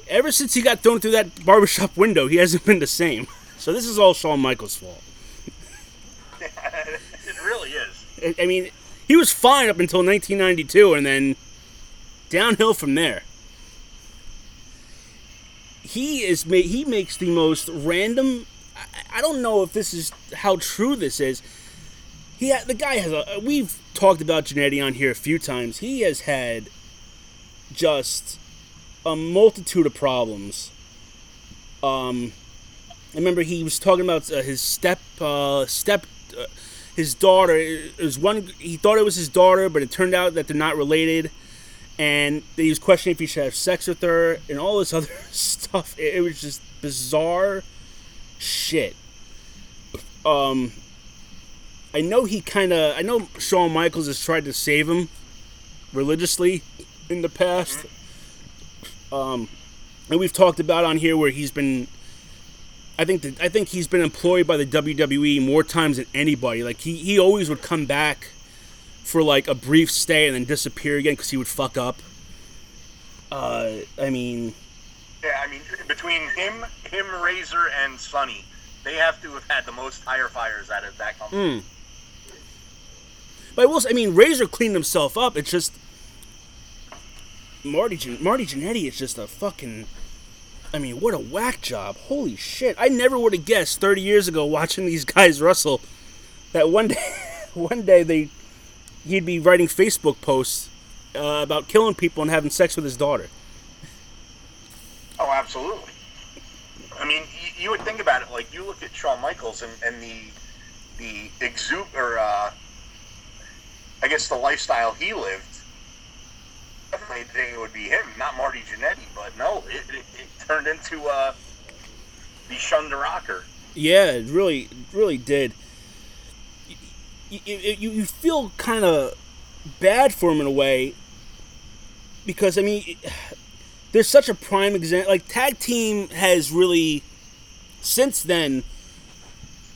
ever since he got thrown through that barbershop window, he hasn't been the same. So this is all Shawn Michaels' fault. it really is. I- mean, he was fine up until 1992, and then downhill from there. He is he makes the most random. I, I don't know if this is how true this is. He the guy has a. We've talked about Jannetty on here a few times. He has had just a multitude of problems. Um, I remember he was talking about uh, his step uh, step uh, his daughter. It was one he thought it was his daughter, but it turned out that they're not related. And he was questioning if he should have sex with her and all this other stuff. It, it was just bizarre shit. Um, I know he kind of. I know Shawn Michaels has tried to save him religiously in the past. Um, and we've talked about on here where he's been. I think that I think he's been employed by the WWE more times than anybody. Like he, he always would come back for like a brief stay and then disappear again because he would fuck up. Uh, I mean, Yeah, I mean, between him, him, Razor, and Sunny, they have to have had the most tire fires out of that company. Mm. But I will. say- I mean, Razor cleaned himself up. It's just Marty Marty Jannetty is just a fucking. I mean, what a whack job! Holy shit! I never would have guessed 30 years ago watching these guys wrestle that one day, one day they he'd be writing Facebook posts uh, about killing people and having sex with his daughter. Oh, absolutely. I mean, you, would think about it like you look at Shawn Michaels and, and the the exude or uh, I guess the lifestyle he lived. Definitely think it would be him, not Marty Jannetty. But no, it, it, it turned into uh, the Shunda Rocker. Yeah, it really, really did. You, you, you feel kind of bad for him in a way because I mean, there's such a prime example. Like tag team has really, since then,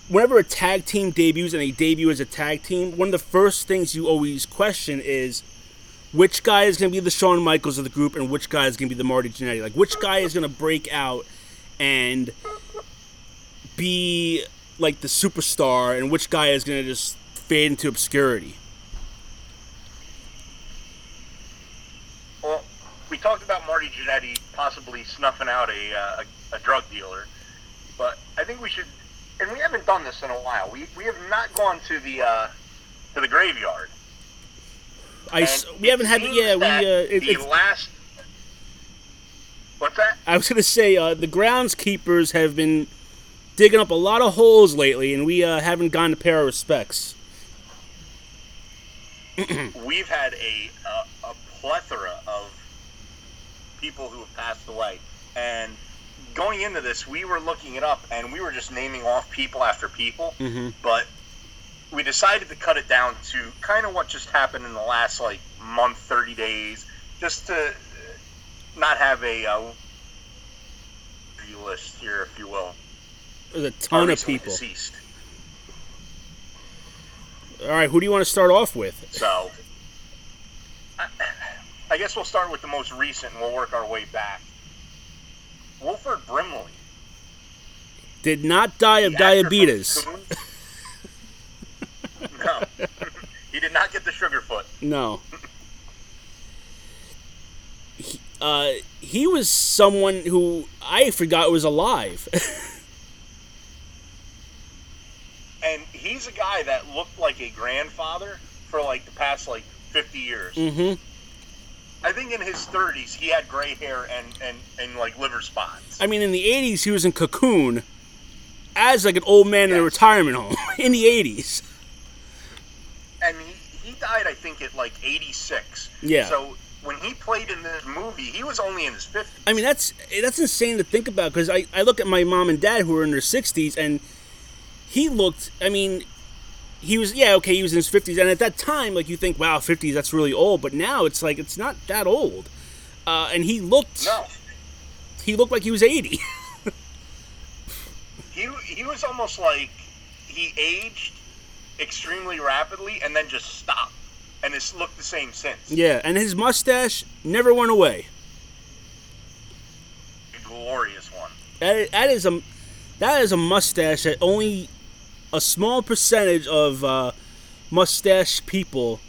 whenever a tag team debuts and they debut as a tag team, one of the first things you always question is which guy is going to be the Shawn Michaels of the group and which guy is going to be the Marty Jannetty. Like which guy is going to break out and be like the superstar and which guy is going to just fade into obscurity. Well, we talked about Marty Jannetty possibly snuffing out a, uh, a, a drug dealer, but I think we should, and we haven't done this in a while. We, we have not gone to the uh, to the graveyard. I s- we haven't had yeah we uh, it, the it's, last. What's that? I was going to say uh, the groundskeepers have been digging up a lot of holes lately and we uh, haven't gone to pay our respects. We've had a, a a plethora of people who have passed away, and going into this, we were looking it up, and we were just naming off people after people. Mm-hmm. but we decided to cut it down to kind of what just happened in the last like month 30 days just to not have a uh, list here if you will There's a ton of people. deceased. All right, who do you want to start off with? so I, I guess we'll start with the most recent and we'll work our way back Wilford Brimley Did not die of the actor from diabetes. No he did not get the sugar foot No. He, uh, he was someone who I forgot was alive. and he's a guy that looked like a grandfather for like the past like 50 years. mm-hmm. I think in his 30s he had gray hair and and and like liver spots. I mean, in the '80s, he was in Cocoon as like an old man in a retirement home. in the '80s. And he, he died I think at like 86. Yeah. So when he played in this movie, he was only in his 50s. I mean, that's that's insane to think about because I, I look at my mom and dad who are in their 60s and he looked. I mean, he was yeah okay. He was in his fifties, and at that time, like you think, wow, fifties, that's really old. But now it's like it's not that old. Uh, and he looked. No, He looked like he was eighty. he he was almost like he aged extremely rapidly and then just stopped, and it's looked the same since. yeah, and his mustache never went away. A glorious one. That, that is a that is a mustache that only a small percentage of uh, mustache people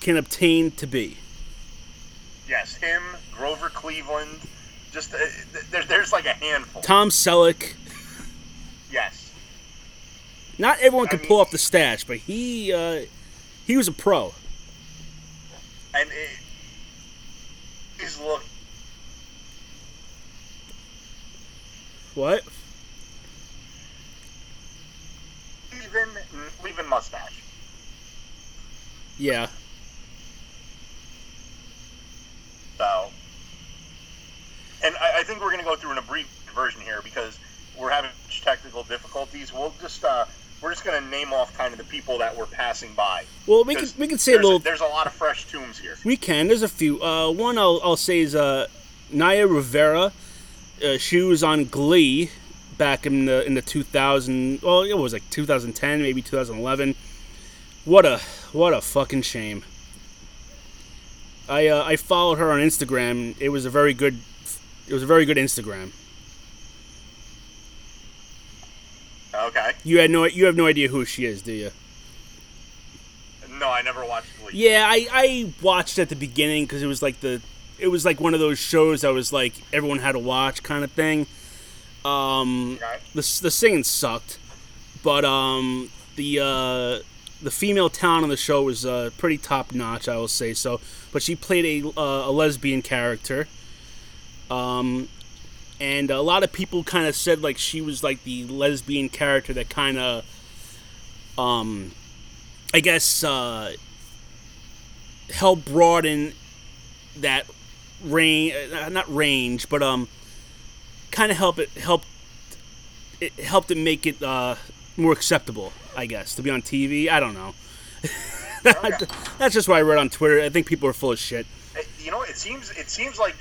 can obtain to be. Yes, him, Grover Cleveland. Just uh, there, there's like a handful. Tom Selleck. Yes. Not everyone I mean- pull off the stash, but he uh, he was a pro. and it, his look What? Even even mustache. Yeah. So, and I, I think we're going to go through an abbreviated version here because we're having technical difficulties. We'll just uh, we're just going to name off kind of the people that we're passing by. Well, we can we can say a little. there's a lot of fresh tombs here. We can. There's a few. Uh, one I'll, I'll say is uh, Naya Rivera. Uh, she was on Glee back in the in the 2000. Well, it was like 2010, maybe 2011. What a what a fucking shame. I uh, I followed her on Instagram. It was a very good. It was a very good Instagram. Okay. You had no you have no idea who she is, do you? No, I never watched. Yeah, I, I watched at the beginning because it was like the it was like one of those shows that was like everyone had to watch kind of thing. Um, Okay. the the singing sucked, but um the uh, the female talent on the show was uh, pretty top notch, I will say so. But she played a uh, a lesbian character. Um, and a lot of people kind of said like she was like the lesbian character that kind of um I guess uh help broaden that range not range but um kind of help it help it helped it make it uh more acceptable I guess to be on TV I don't know Okay. that's just what I read on Twitter I think people are full of shit You know, it seems it seems like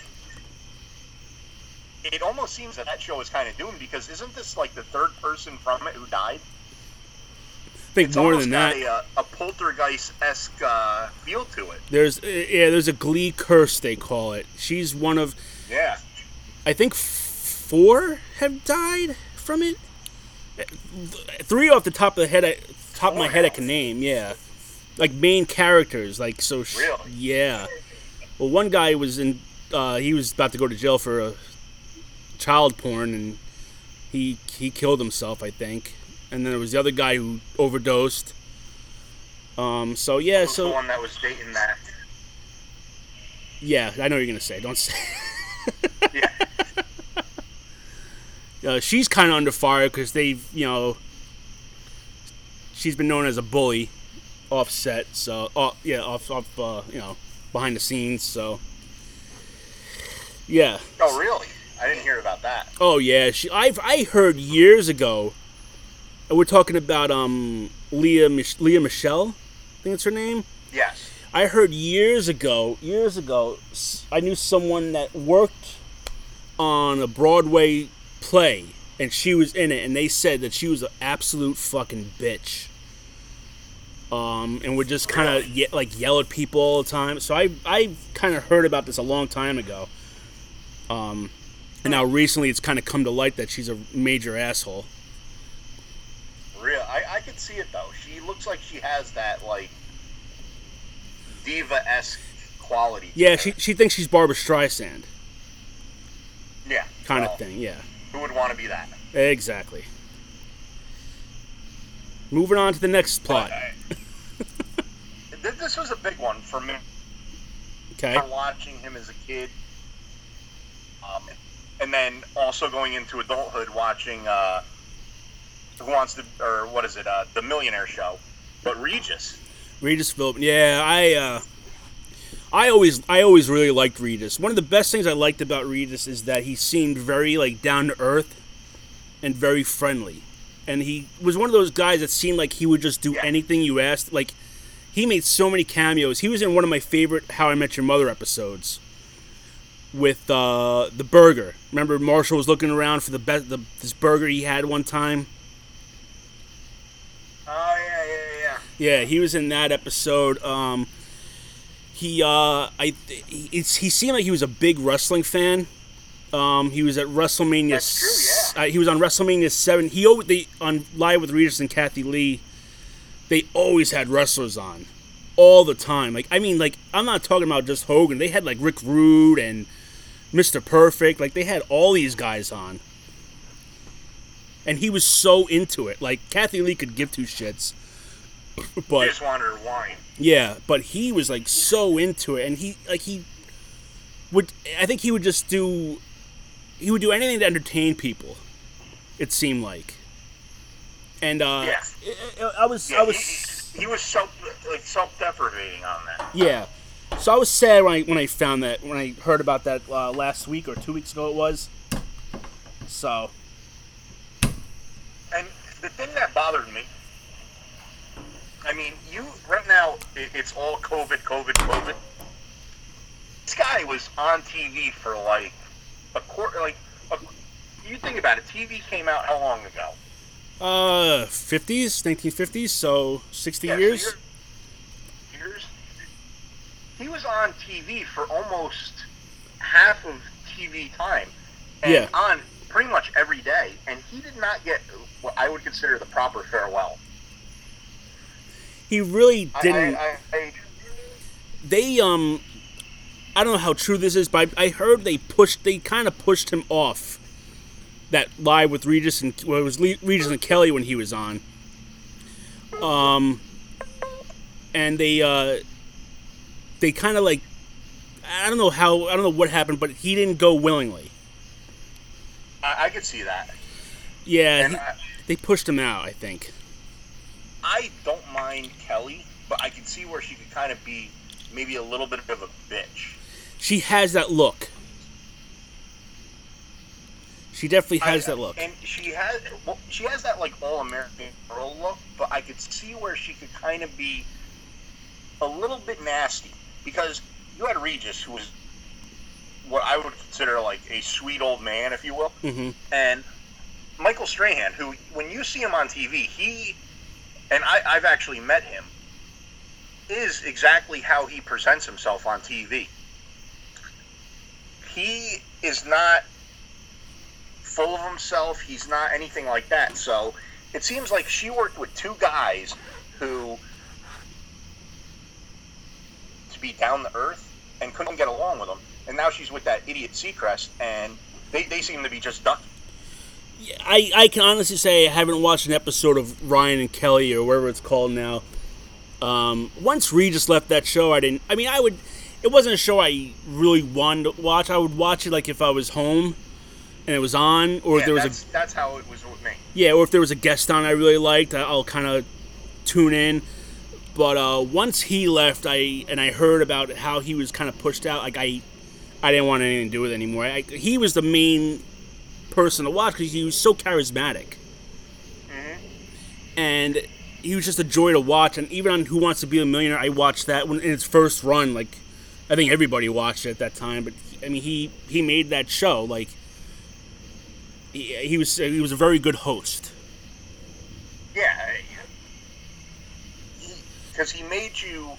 it almost seems that that show is kind of doomed because isn't this like the third person from it who died? I think It's more than that a, uh, a poltergeist esque uh, feel to it. there's yeah there's a Glee curse they call it she's one of Yeah. I think four have died from it. Three off the top of the head, I, top of my head, I can name. Yeah, like main characters. Like so. Sh- Really? Yeah. Well, one guy was in. Uh, he was about to go to jail for uh, child porn, and he he killed himself, I think. And then there was the other guy who overdosed. Um. So yeah. Who's the So one that was dating that? yeah, I know what you're gonna say. Don't say. Yeah. Uh, she's kind of under fire because they've, you know, she's been known as a bully, offset. So, uh, yeah, off, off, uh, you know, behind the scenes. So, yeah. Oh, really? I didn't hear about that. Oh yeah, she. I've I heard years ago. and We're talking about um Lea Mich- Lea Michele, I think it's her name. Yes. I heard years ago, years ago, i knew someone that worked on a Broadway play, and she was in it, and they said that she was an absolute fucking bitch. Um, and would just kind of ye- like yell at people all the time. So I I kind of heard about this a long time ago. Um, and now recently it's kind of come to light that she's a major asshole. Real. I, I could see it though. She looks like she has that like diva esque quality. Yeah, she she thinks she's Barbra Streisand, Yeah. kind well, of thing. Yeah. Who would want to be that? Exactly. Moving on to the next plot. This was a big one for me. Okay. Watching him as a kid, um, and then also going into adulthood, watching uh, Who Wants to, or what is it, uh, the Millionaire Show, but Regis. Regis Philbin. Yeah, I uh I always I always really liked Regis. One of the best things I liked about Regis is that he seemed very like down to earth and very friendly. and he was one of those guys that seemed like he would just do anything you asked. Like he made so many cameos. He was in one of my favorite How I Met Your Mother episodes with uh, the burger. Remember, Marshall was looking around for the best the, this burger he had one time. Oh yeah, yeah, yeah. Yeah, he was in that episode. Um, he uh, I it's, he seemed like he was a big wrestling fan. Um, he was at WrestleMania. True, s- Uh, he was on WrestleMania seven. He always they on live with Regis and Kathie Lee. They always had wrestlers on, all the time. Like I mean, like I'm not talking about just Hogan. They had like Rick Rude and Mr. Perfect. Like they had all these guys on. And he was so into it. Like Kathie Lee could give two shits. But You just wanted her wine. Yeah, but he was like so into it, and he like he would. I think he would just do. He would do anything to entertain people. It seemed like. And uh, Yeah. I, I- was, Yeah, I was, he, he was self like self-deprecating on that. yeah. So I was sad when I when I found that when I heard about that uh, last week or two weeks ago it was. So And the thing that bothered me, I mean, you right now it, it's all COVID, COVID, COVID. This guy was on TV for like a quarter, like a, you think about it. TV came out how long ago? uh, fifties, nineteen fifties, so sixty Yeah, years. you're- Years. He was on TV for almost half of TV time, and Yeah. on pretty much every day, and he did not get what I would consider the proper farewell. He really didn't. I, I, I, they um I don't know how true this is, but I, I heard they pushed they kind of pushed him off that live with Regis and well, it was Le- Regis and Kelly when he was on. Um and they uh they kind of like I don't know how I don't know what happened, but he didn't go willingly. I, I could see that. Yeah, he- I, they pushed him out, I think. I don't mind Kelly, but I can see where she could kind of be maybe a little bit of a bitch. She has that look. She definitely has I- that look. and she has well, she has that like all American girl look, but I could see where she could kind of be a little bit nasty because you had Regis, who was what I would consider like a sweet old man, if you will, hmm and Michael Strahan, who when you see him on TV, he and I, I've actually met him, is exactly how he presents himself on TV. He is not full of himself. He's not anything like that. So it seems like she worked with two guys who to be down to earth and couldn't get along with them. And now she's with that idiot Seacrest, and they, they seem to be just ducking. I, I can honestly say I haven't watched an episode of Ryan and Kelly or whatever it's called now. Um, once Regis left that show, I didn't. I mean, I would. It wasn't a show I really wanted to watch. I would watch it like if I was home and it was on, or if there was that's, a that's how it was with me. yeah, or if there was a guest on I really liked, I'll kind of tune in. But uh, once he left, I and I heard about how he was kind of pushed out. Like I, I didn't want anything to do with it anymore. I, he was the main person to watch because he was so charismatic, Mhm. and he was just a joy to watch. And even on Who Wants to Be a Millionaire, I watched that when in its first run. Like I think everybody watched it at that time. But I mean, he he made that show. Like he, he was he was a very good host. Yeah, because he, made you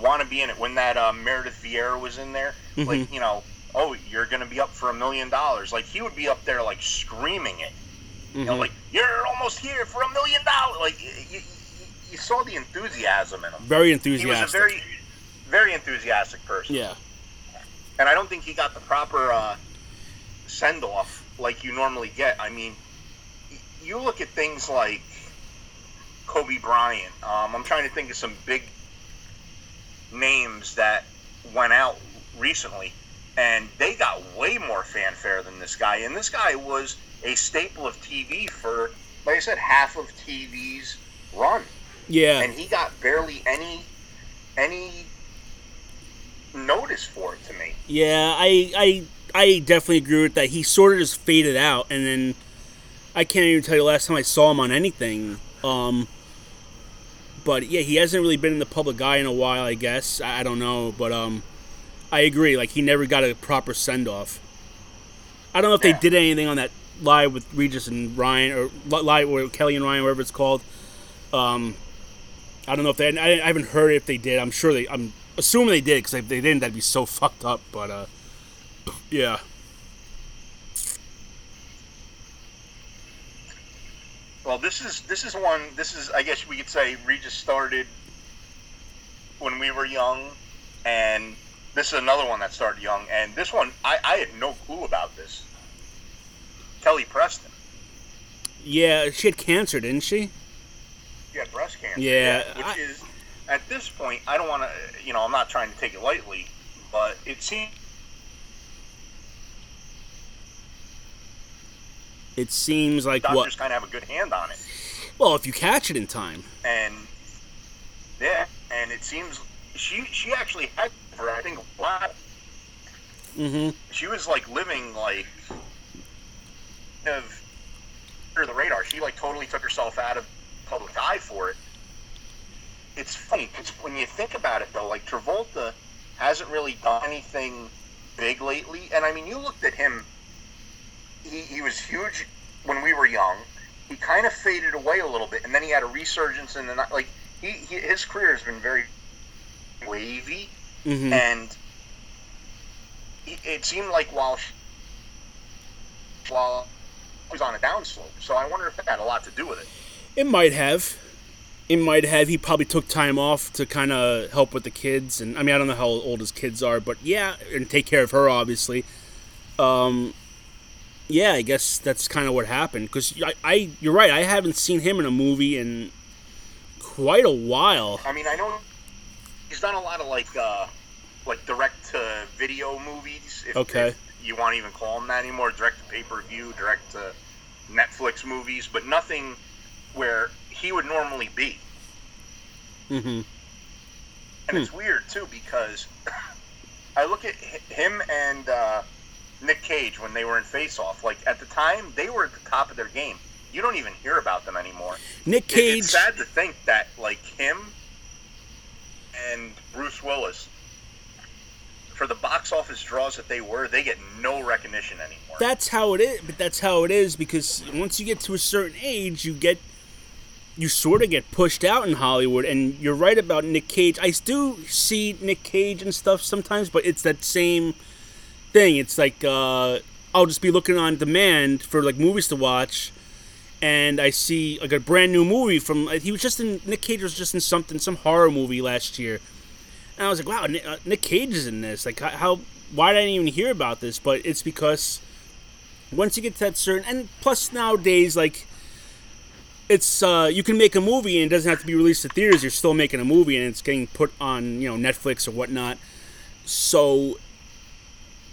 want to be in it. When that uh, Meredith Vieira was in there, like you know, oh, you're gonna be up for a million dollars. Like he would be up there like screaming it. You know, Mhm. like you're almost here for a million dollars. Like you, you, you saw the enthusiasm in him. very enthusiastic. He was a very, very enthusiastic person. yeah. and I don't think he got the proper uh, send off like you normally get. I mean, y- you look at things like Kobe Bryant. Um, I'm trying to think of some big names that went out recently, and they got way more fanfare than this guy. And this guy was a staple of TV for, like I said, half of TV's run Yeah. and he got barely any any notice for it to me. Yeah, I, I I definitely agree with that. He sort of just faded out, and then I can't even tell you the last time I saw him on anything. Um, but yeah, he hasn't really been in the public eye in a while. I guess I, I don't know, but um, I agree. Like he never got a proper send off. I don't know if Yeah. they did anything on that live with Regis and Ryan or live with Kelly and Ryan, whatever it's called. Um, I don't know if they. I, I haven't heard if they did. I'm sure they. I'm assuming they did because if they didn't, that'd be so fucked up. But uh, yeah. Well, this is this is one. This is I guess we could say Regis started when we were young, and this is another one that started young. And this one, I, I had no clue about this. Kelly Preston, Yeah, she had cancer, didn't she? had breast cancer. Yeah, which I- is at this point, I don't want to. You know, I'm not trying to take it lightly, but it seems It seems like what? doctors kind of have a good hand on it. Well, if you catch it in time. and yeah, and it seems she she actually had for I think a while. Mm-hmm. She was like living like of under the radar. She like totally took herself out of public eye for it. It's funny because when you think about it though, like Travolta hasn't really done anything big lately, and I mean you looked at him. He, he was huge when we were young. He kind of faded away a little bit, and then he had a resurgence in the like. He, he his career has been very wavy, Mm-hmm. and it it seemed like while she, while he was on a downslope. So I wonder if that had a lot to do with it. It might have. It might have. He probably took time off to kind of help with the kids, and I mean, I don't know how old his kids are, but yeah, and take care of her, obviously. Um, yeah, I guess that's kind of what happened. Because I, I, you're right. I haven't seen him in a movie in quite a while. I mean, I know he's done a lot of like uh, like direct to video movies. If, Okay. if you want to even call them that anymore, direct to pay per view, direct to Netflix movies, but nothing where he would normally be. Mm-hmm. And it's weird too because I look at him and uh, Nick Cage when they were in Face Off. Like at the time, they were at the top of their game. You don't even hear about them anymore. Nick It- Cage. It's sad to think that like him and Bruce Willis, for the box office draws that they were, they get no recognition anymore. that's how it is but that's how it is because once you get to a certain age you get you sort of get pushed out in hollywood and you're right about nick cage i do see nick cage and stuff sometimes but it's that same thing it's like uh, i'll just be looking on demand for like movies to watch and i see like a brand new movie from he was just in nick cage was just in something some horror movie last year and I was like, wow, Nick, uh, Nick Cage is in this. Like, how, how? Why did I even hear about this? But it's because once you get to that certain, and plus nowadays, like, it's uh, you can make a movie and it doesn't have to be released to theaters. You're still making a movie and it's getting put on, you know, Netflix or whatnot. So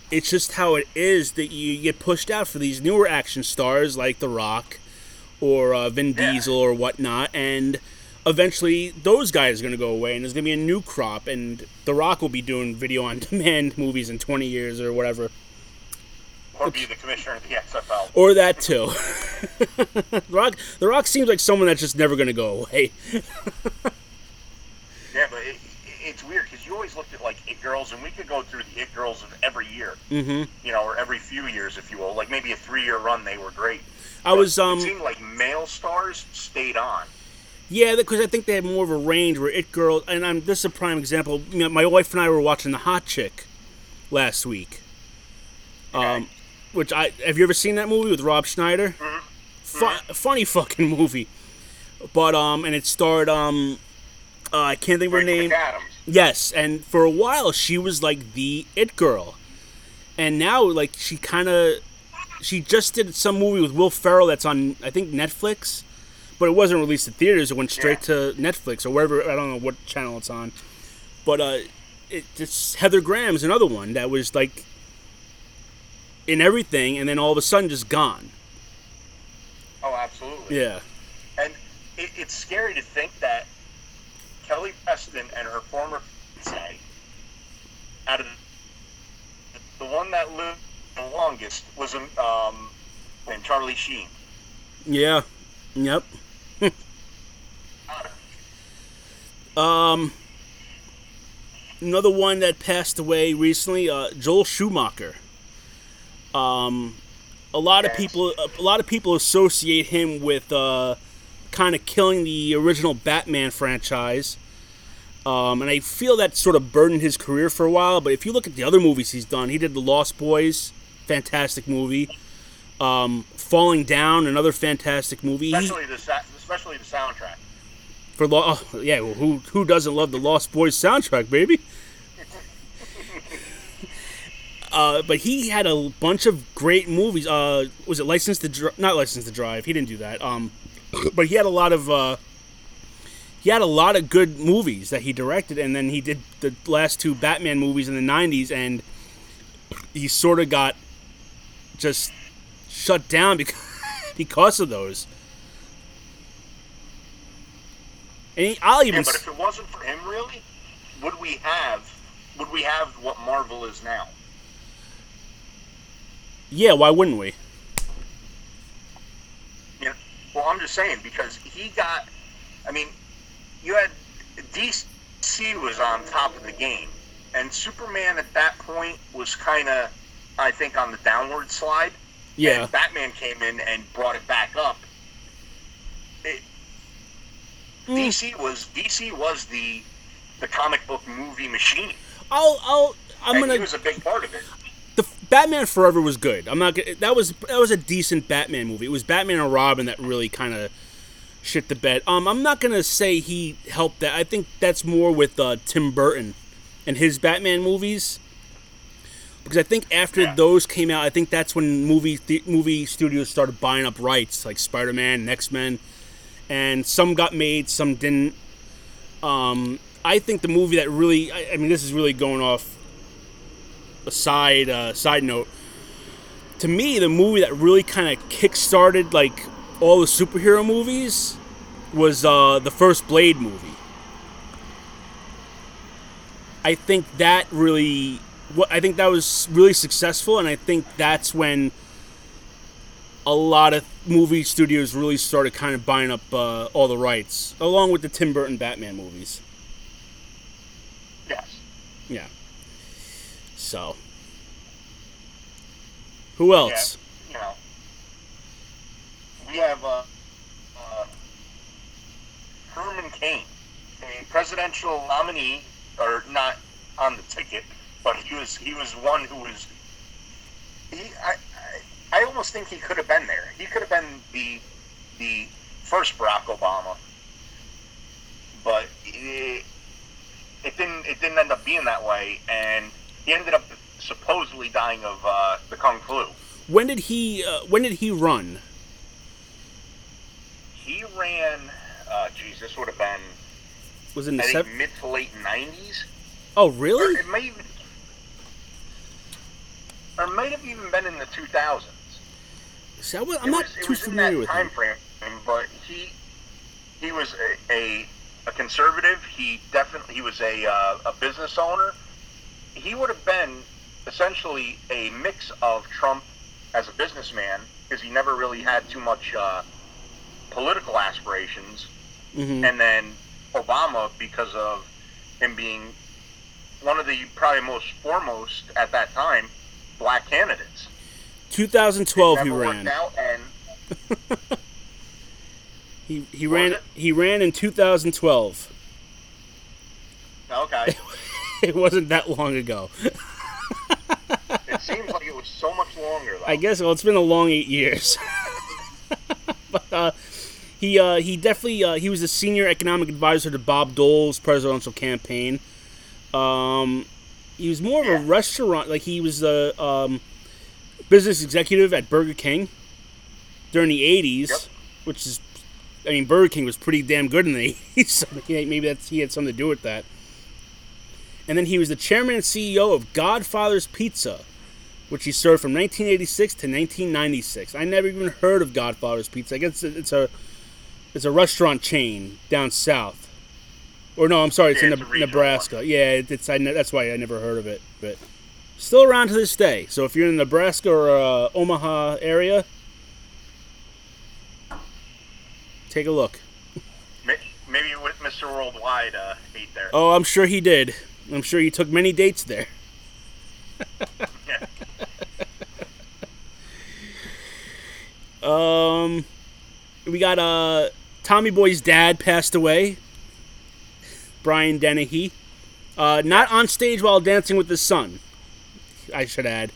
it's just how it is that you get pushed out for these newer action stars like The Rock or uh, Vin Yeah. Diesel or whatnot, and eventually those guys are going to go away, and there's going to be a new crop, and The Rock will be doing video on demand movies in 20 years or whatever, or be the commissioner of the XFL. or that too. the Rock, The Rock seems like someone that's just never going to go away. Yeah, but it, it's weird because you always looked at like it girls, and we could go through the it girls of every year. mm-hmm. You know, or every few years, if you will. Like maybe a three-year run, they were great. I was um It seemed like male stars stayed on. Yeah, because I think they had more of a range where It Girl, and I'm this is a prime example. You know, my wife and I were watching The Hot Chick last week. Um, Okay. which I have you ever seen that movie with Rob Schneider? Fu- funny fucking movie. But um, and it starred um, uh, I can't think of her name. Yes, and for a while she was like the it girl, and now like she kind of she just did some movie with Will Ferrell that's on I think Netflix, but it wasn't released in theaters. It went straight to Netflix or wherever I don't know what channel it's on. But uh, it just Heather Graham's another one that was like in everything, and then all of a sudden just gone. Oh, absolutely. Yeah. And it, it's scary to think that Kelly Preston and her former fiance, out of the, the one that lived the longest, was um, named Charlie Sheen. Yeah. Yep. um. Another one that passed away recently, uh, Joel Schumacher. Um, a lot of people, a lot of people associate him with uh, kind of killing the original Batman franchise. Um, and I feel that sort of burdened his career for a while. But if you look at the other movies he's done, he did The Lost Boys, fantastic movie. Um, Falling Down, another fantastic movie. Especially the especially the soundtrack. for lo- oh, yeah, well, who who doesn't love the Lost Boys soundtrack, baby? Uh, but he had a bunch of great movies. Uh, was it License to Dri- not License to Drive? He didn't do that. Um, but he had a lot of uh, he had a lot of good movies that he directed, and then he did the last two Batman movies in the '90s, and he sort of got just shut down because because of those. And he, I'll even Yeah, but if it wasn't for him, really, would we have would we have what Marvel is now? yeah, why wouldn't we? Know, well, I'm just saying because he got. I mean, you had DC was on top of the game, and Superman at that point was kind of, I think, on the downward slide. Yeah, And Batman came in and brought it back up. It, Mm. DC was DC was the the comic book movie machine, I'll I'll I'm and gonna he was a big part of it. the Batman Forever was good. I'm not gonna, that was that was a decent Batman movie. It was Batman and Robin that really kind of shit the bed. Um, I'm not gonna say he helped that. I think that's more with uh, Tim Burton and his Batman movies. Because I think after Yeah. those came out, I think that's when movie th- movie studios started buying up rights, like Spider Man, X Men, and some got made, some didn't. Um, I think the movie that really, I, I mean, this is really going off a side uh, side note. To me, the movie that really kind of kick-started like all the superhero movies was uh, the first Blade movie. I think that really, what I think that was really successful, and I think that's when a lot of movie studios really started kind of buying up uh, all the rights, along with the Tim Burton Batman movies. Yes. Yeah. So. Who else? you know, we have uh, uh, Herman Cain, a presidential nominee, or not on the ticket, but he was he was one who was. He, I, I, I almost think he could have been there. He could have been the the first Barack Obama, but it, it didn't. It didn't end up being that way, and he ended up supposedly dying of uh, the kung flu. When did he? Uh, when did he run? He ran. Uh, geez, this would have been Was in the mid to late nineties, Oh, or really? it may even, or might have even been in the two thousands. See, I it not was, it too familiar that with time him. frame, but he he was a, a, a conservative. He definitely he was a uh, a business owner. He would have been essentially a mix of Trump as a businessman because he never really had too much uh, political aspirations, hmm and then Obama because of him being one of the probably most foremost at that time black candidates. 2012 he ran. and He he What ran it? he ran in 2012. okay. It wasn't that long ago. It seems like it was so much longer, though. I guess well, it's been a long eight years. but uh, he uh, he definitely uh, he was a senior economic advisor to Bob Dole's presidential campaign. Um, he was more of a restaurant, like he was a um, business executive at Burger King during the '80s, Yep. which is, I mean, Burger King was pretty damn good in the '80s. So maybe that's he had something to do with that. And then he was the chairman and CEO of Godfather's Pizza, which he served from 1986 to 1996. I never even heard of Godfather's Pizza. I guess it's a it's a restaurant chain down south. Or no, I'm sorry, it's Yeah, in it's a Ne- Nebraska. Yeah, it- it's I, that's why I never heard of it, but still around to this day. So if you're in the Nebraska or uh, Omaha area, Take a look. Maybe with Mr. Worldwide uh, ate there. Oh, I'm sure he did. I'm sure he took many dates there. Yeah. Um, we got uh Tommy Boy's dad passed away. Brian Dennehy, uh, not on stage while dancing with his son. I should add.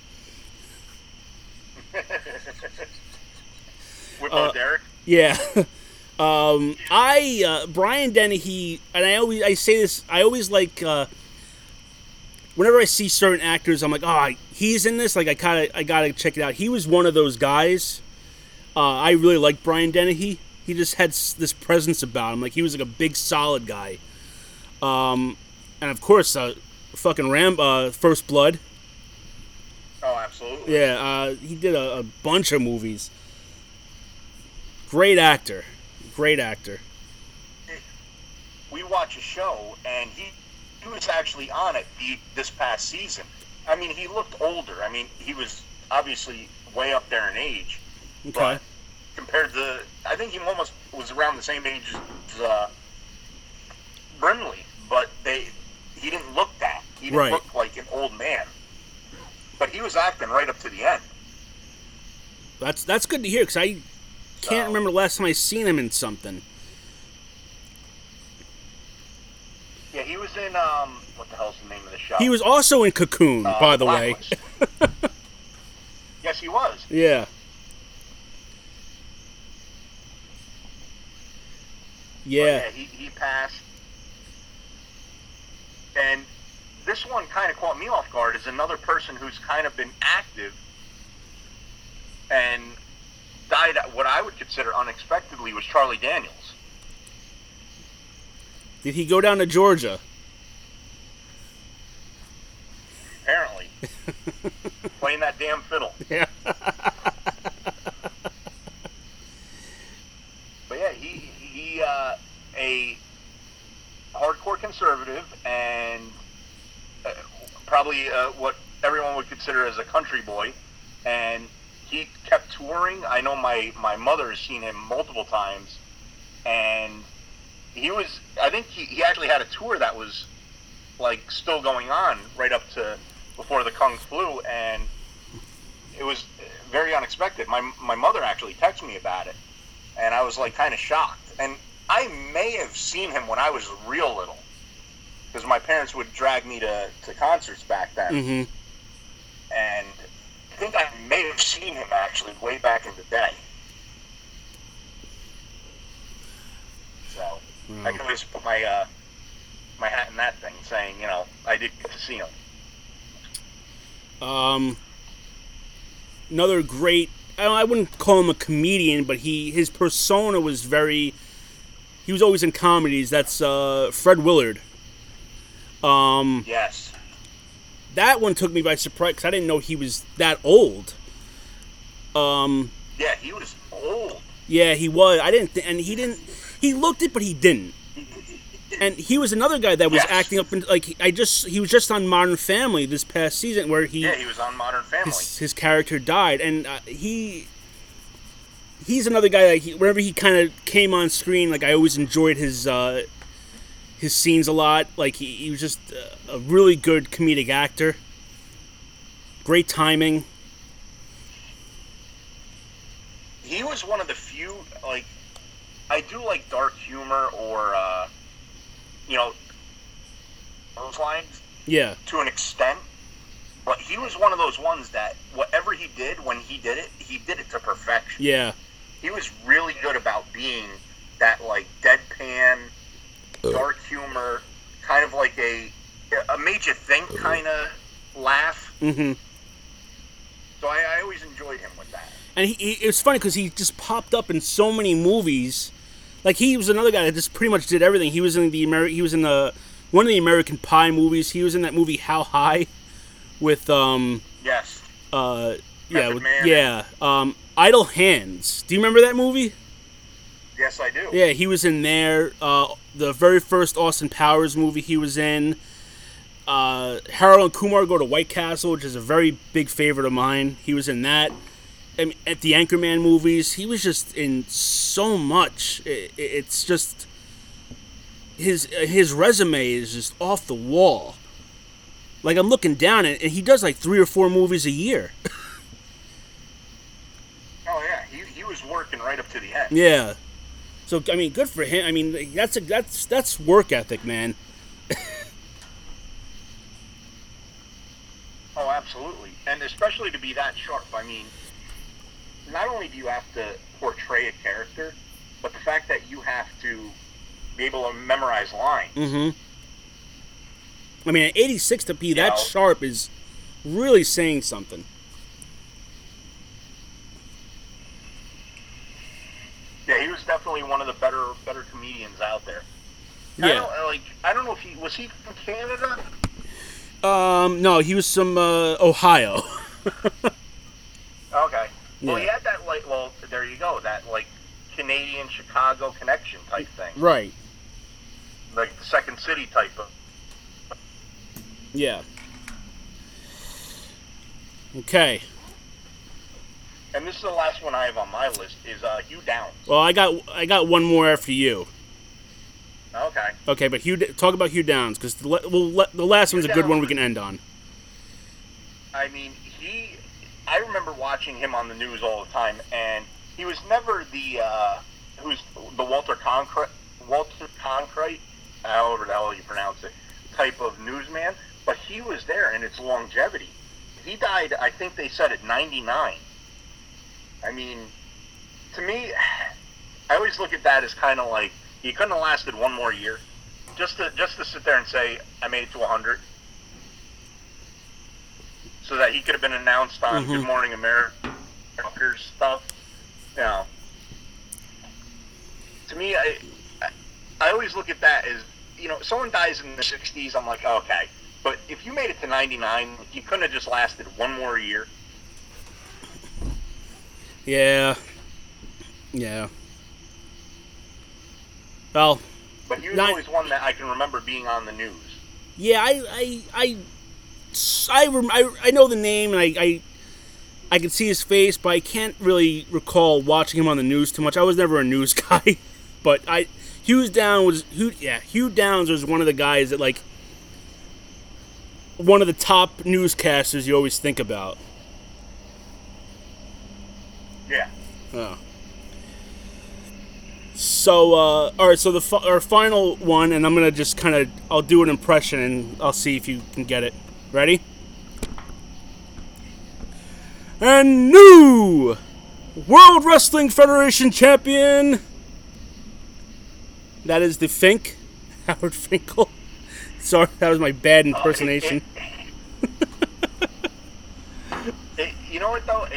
With Uh, Derek. Yeah. um, I uh, Brian Dennehy, and I always I say this. I always like uh, whenever I see certain actors, I'm like, oh, he's in this. Like I kind of I gotta check it out. He was one of those guys. Uh, I really like Brian Dennehy. He just had this presence about him. Like he was like a big, solid guy. Um, and of course, uh, fucking Ram, uh, First Blood. Oh, absolutely. Yeah, uh, he did a, a bunch of movies. Great actor, great actor. we watch a show and he he was actually on it the, this past season. I mean, he looked older. I mean, he was obviously way up there in age, Okay. but compared to, I think he almost was around the same age as uh, Brimley, but they he didn't look that. He didn't Right. look like an old man. But he was acting right up to the end. That's that's good to hear because I can't So- remember the last time I seen him in something. Yeah, he was in um, what the hell's the name of the show? He was also in Cocoon, Uh, by the way. Yes, he was. Yeah. But Yeah. he, he passed. And this one kind of caught me off guard is another person who's kind of been active and died what I would consider unexpectedly was Charlie Daniels. Did he go down to Georgia? Apparently. Playing that damn fiddle. Yeah. But yeah, he he uh, a hardcore conservative and uh, uh, what everyone would consider as a country boy, and he kept touring. I know my my mother has seen him multiple times, and he was. I think he, he actually had a tour that was like still going on right up to before the Kung flu, and it was very unexpected. My my mother actually texted me about it and I was like kind of shocked. And I may have seen him when I was real little, because my parents would drag me to, to concerts back then, hmm and I think I may have seen him actually way back in the day. So I can always put my uh, my hat in that thing, saying you know I did get to see him. Um, another great. I I wouldn't call him a comedian, but he his persona was very. He was always in comedies. That's uh, Fred Willard. Um, Yes, that one took me by surprise because I didn't know he was that old. Um, yeah, he was old. yeah, he was. I didn't, th- and he didn't. He looked it, but he didn't. And he was another guy that was Yes. acting up in like I just he was just on Modern Family this past season where he Yeah, he was on Modern Family. his, his character died, and uh, he he's another guy that he, whenever he kind of came on screen, like I always enjoyed his uh, his scenes a lot. Like he, he was just a really good comedic actor. Great timing. he was one of the few like I do like dark humor or uh, you know those lines Yeah, to an extent, but he was one of those ones that whatever he did when he did it, he did it to perfection. yeah, He was really good about being that like deadpan, dark humor, kind of like a a made you think kind of laugh. Mm-hmm. So I, I always enjoyed him with that. And he, he, it was funny because he just popped up in so many movies. Like he was another guy that just pretty much did everything. He was in the Ameri- He was in the one of the American Pie movies. He was in that movie How High, with um Yes. uh yeah with, yeah um Idle Hands. Do you remember that movie? Yes, I do. Yeah, he was in there. Uh, the very first Austin Powers movie he was in. Uh, Harold and Kumar go to White Castle, which is a very big favorite of mine. He was in that. I mean, at the Anchorman movies, he was just in so much. It, it's just his his resume is just off the wall. Like I'm looking down at, and he does like three or four movies a year. oh yeah, he, he was working right up to the end. Yeah. So I mean, good for him. I mean, that's a that's that's work ethic, man. oh, absolutely, and especially to be that sharp. I mean, not only do you have to portray a character, but the fact that you have to be able to memorize lines. Mm-hmm. I mean, at 86 to be that know, sharp is really saying something. Yeah, he was definitely one of the better better comedians out there. Yeah. I don't, like I don't know if he was he from Canada. Um, no, he was from uh, Ohio. okay. Well, he had that like. Well, there you go. That like Canadian Chicago connection type thing. Right. Like the second city type of. Yeah. Okay. And this is the last one I have on my list is uh, Hugh Downs. Well, I got I got one more after you. Okay. Okay, but Hugh, talk about Hugh Downs because the, well, the last Hugh one's a good one we can end on. I mean, he. I remember watching him on the news all the time, and he was never the uh, who's the Walter Cronkite, Walter Cronkite, however the hell you pronounce it, type of newsman. But he was there, and its longevity. He died, I think they said at 99. I mean, to me, I always look at that as kind of like he couldn't have lasted one more year, just to just to sit there and say I made it to 100, so that he could have been announced on mm-hmm. Good Morning America stuff. You know, to me, I, I I always look at that as you know, someone dies in the 60s. I'm like, okay, but if you made it to 99, you couldn't have just lasted one more year. Yeah. Yeah. Well. But he was not, always one that I can remember being on the news. Yeah, I, I, I, I, I, I know the name, and I, I, I can see his face, but I can't really recall watching him on the news too much. I was never a news guy, but I, Hughes Down was, Hugh, yeah, Hugh Downs was one of the guys that like, one of the top newscasters you always think about. Yeah. Oh. So, uh, all right. So the our final one, and I'm gonna just kind of I'll do an impression, and I'll see if you can get it. Ready? And new World Wrestling Federation champion. That is the Fink, Howard Finkel. Sorry, that was my bad impersonation. you know what though?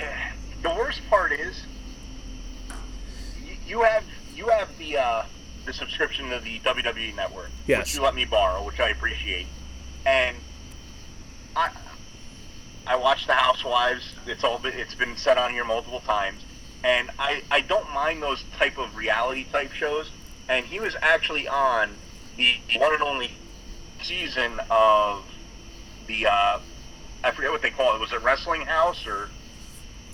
the worst part is you, have you have the uh, the subscription to the WWE Network, yes. which you let me borrow, which I appreciate, and I I watch the Housewives. It's all been, it's been said on here multiple times, and I I don't mind those type of reality type shows. And he was actually on the one and only season of the uh, I forget what they call it. Was it Wrestling House or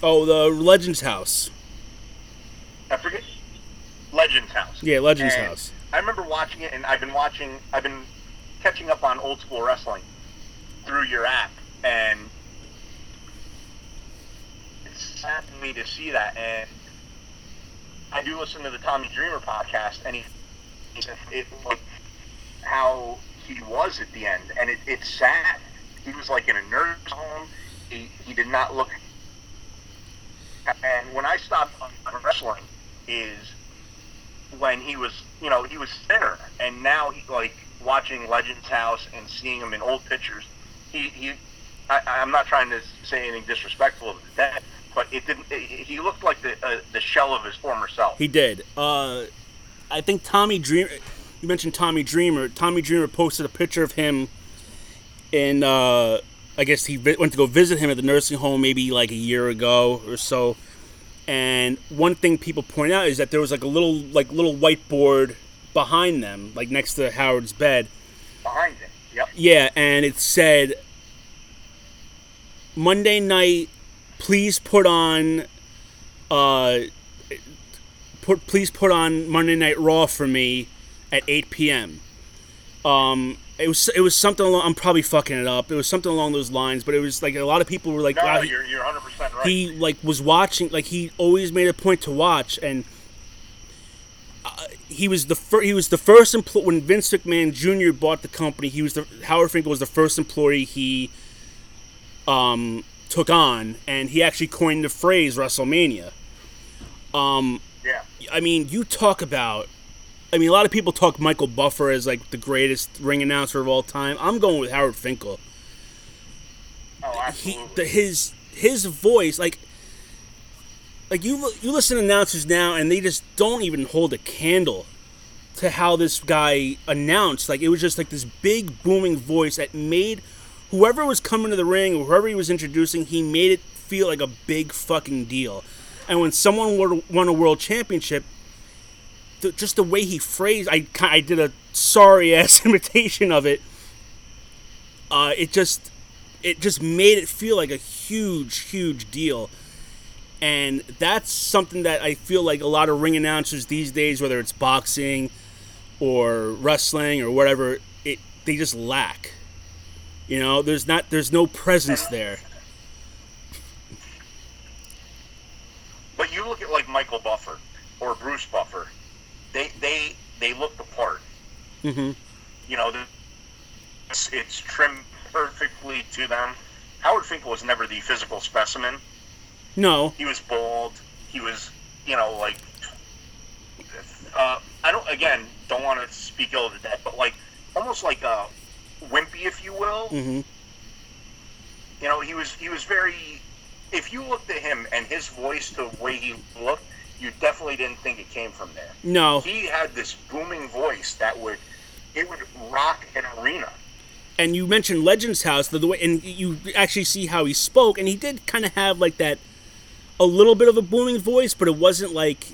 Oh, the Legends House. I forget. Legends House. Yeah, Legends and House. I remember watching it, and I've been watching. I've been catching up on old school wrestling through your app, and it's sad to me to see that. And I do listen to the Tommy Dreamer podcast, and he, it like how he was at the end, and it, it's sad. He was like in a nurse home. He, he did not look and when I stopped on wrestling is when he was, you know, he was thinner, and now he like watching Legends House and seeing him in old pictures. He he, I, I'm not trying to say anything disrespectful of dead, but it didn't. It, he looked like the uh, the shell of his former self. He did. Uh, I think Tommy Dreamer. You mentioned Tommy Dreamer. Tommy Dreamer posted a picture of him in uh, I guess he went to go visit him at the nursing home maybe like a year ago or so. And one thing people point out is that there was like a little like little whiteboard behind them, like next to Howard's bed. Behind him. Yep. Yeah, and it said Monday night, please put on uh, put please put on Monday Night Raw for me at 8 p.m. Um, it was it was something along. I'm probably fucking it up. It was something along those lines, but it was like a lot of people were like, No, wow, he- you're you're 100 percent right. he like was watching like he always made a point to watch and uh, he was the fir- he was the first employee when Vince McMahon Jr. bought the company he was the Howard Finkel was the first employee he um took on and he actually coined the phrase WrestleMania um yeah. I mean you talk about I mean a lot of people talk Michael Buffer as like the greatest ring announcer of all time. I'm going with Howard Finkel. Oh, he absolutely. the, his his voice like like you you listen to announcers now and they just don't even hold a candle to how this guy announced. Like it was just like this big booming voice that made whoever was coming to the ring or whoever he was introducing he made it feel like a big fucking deal. And when someone won a world championship the, just the way he phrased I, I did a sorry ass imitation of it uh, it just it just made it feel like a huge, huge deal. And that's something that I feel like a lot of ring announcers these days, whether it's boxing or wrestling or whatever, it they just lack. You know, there's not there's no presence there. But you look at like Michael Buffer or Bruce Buffer, they they they look the part. hmm You know, it's, it's trimmed perfectly to them. Howard Finkel was never the physical specimen. No, He was bald. He was, you know, like. Uh, I don't. Again, don't want to speak ill of the dead, but like almost like a wimpy, if you will. hmm You know, he was he was very. If you looked at him and his voice, the way he looked, you definitely didn't think it came from there. no, He had this booming voice that would it would rock an arena. and you mentioned Legends House, the, the way, and you actually see how he spoke, and he did kind of have like that, a little bit of a booming voice, but it wasn't like,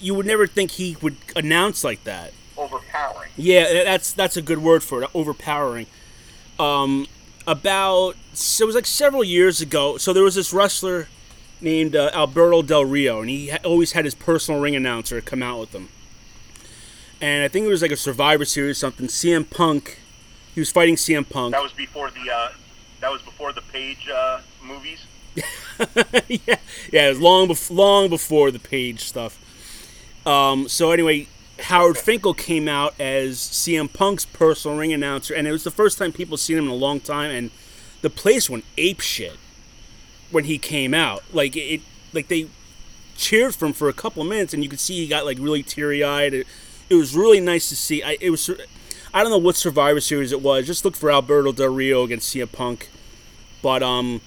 you would never think he would announce like that. Overpowering. Yeah, that's that's a good word for it. Overpowering. Um, about so it was like several years ago. So there was this wrestler named uh, Alberto Del Rio, and he ha- always had his personal ring announcer come out with him. And I think it was like a Survivor Series or something. CM Punk, he was fighting CM Punk. That was before the uh, that was before the Page uh, movies. yeah, yeah, it was long, bef- long before the page stuff. Um, so anyway, Howard Finkel came out as CM Punk's personal ring announcer, and it was the first time people seen him in a long time, and the place went ape shit when he came out. Like it, like they cheered for him for a couple of minutes, and you could see he got like really teary eyed. It, it was really nice to see. I, it was. I don't know what Survivor Series it was. Just look for Alberto Del Rio against CM Punk, but um,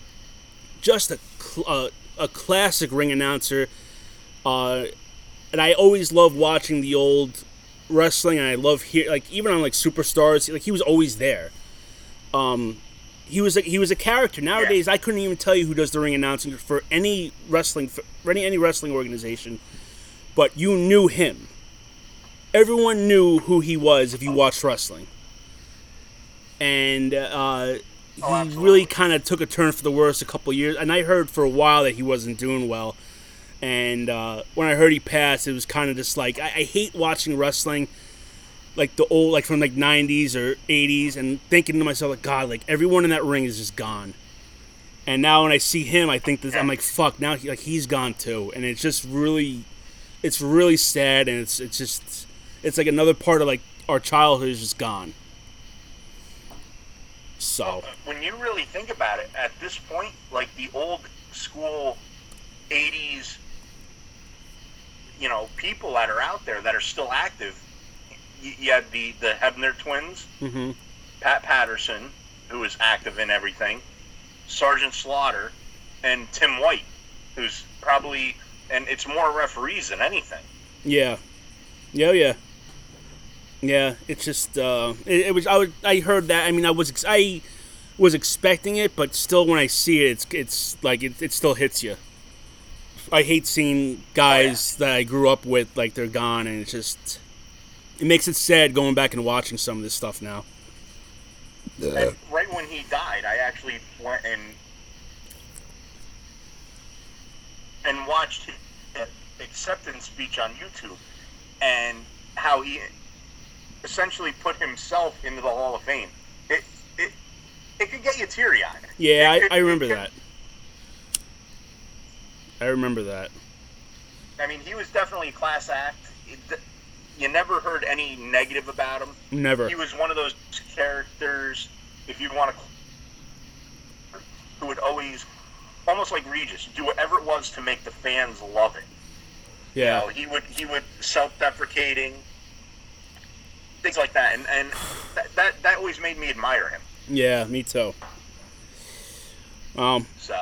just a uh, a classic ring announcer. Uh, and I always love watching the old wrestling, and I love hear like even on like Superstars, like he was always there. Um, he was a, he was a character. Nowadays, I couldn't even tell you who does the ring announcing for any wrestling for any any wrestling organization, but you knew him. Everyone knew who he was if you watched wrestling. And uh, he Oh, really kind of took a turn for the worse a couple years. And I heard for a while that he wasn't doing well. And uh, when I heard he passed, it was kind of just like I, I hate watching wrestling, like the old, like from like '90s or '80s, and thinking to myself, like God, like everyone in that ring is just gone. And now when I see him, I think that I'm like, fuck, now he, like he's gone too, and it's just really, it's really sad, and it's it's just, it's like another part of like our childhood is just gone. So When uh, you really think about it, at this point, like the old school '80s, you know, people that are out there that are still active. You, you had the the Hebner twins, hmm Pat Patterson, who was active in everything, Sergeant Slaughter, and Tim White, who's probably and it's more referees than anything. yeah, yeah, yeah, yeah. It's just, uh, it, it was. I would, I heard that. I mean, I was, I was expecting it, but still, when I see it, it's, it's like it, it still hits you. I hate seeing guys that I grew up with like they're gone, and it's just, it makes it sad going back and watching some of this stuff now. And right when he died, I actually went and and watched his acceptance speech on YouTube, and how he essentially put himself into the Hall of Fame. It it it could get you teary eyed. Yeah, It- I, it- I remember could- that. I remember that. I mean, he was definitely a class act. It- you never heard any negative about him. Never. He was one of those characters, if you want to, who would always, almost like Regis, do whatever it was to make the fans love it. You Yeah. know, he would he would self-deprecating, things like that, and and that that, that always made me admire him. Yeah, me too. Um, So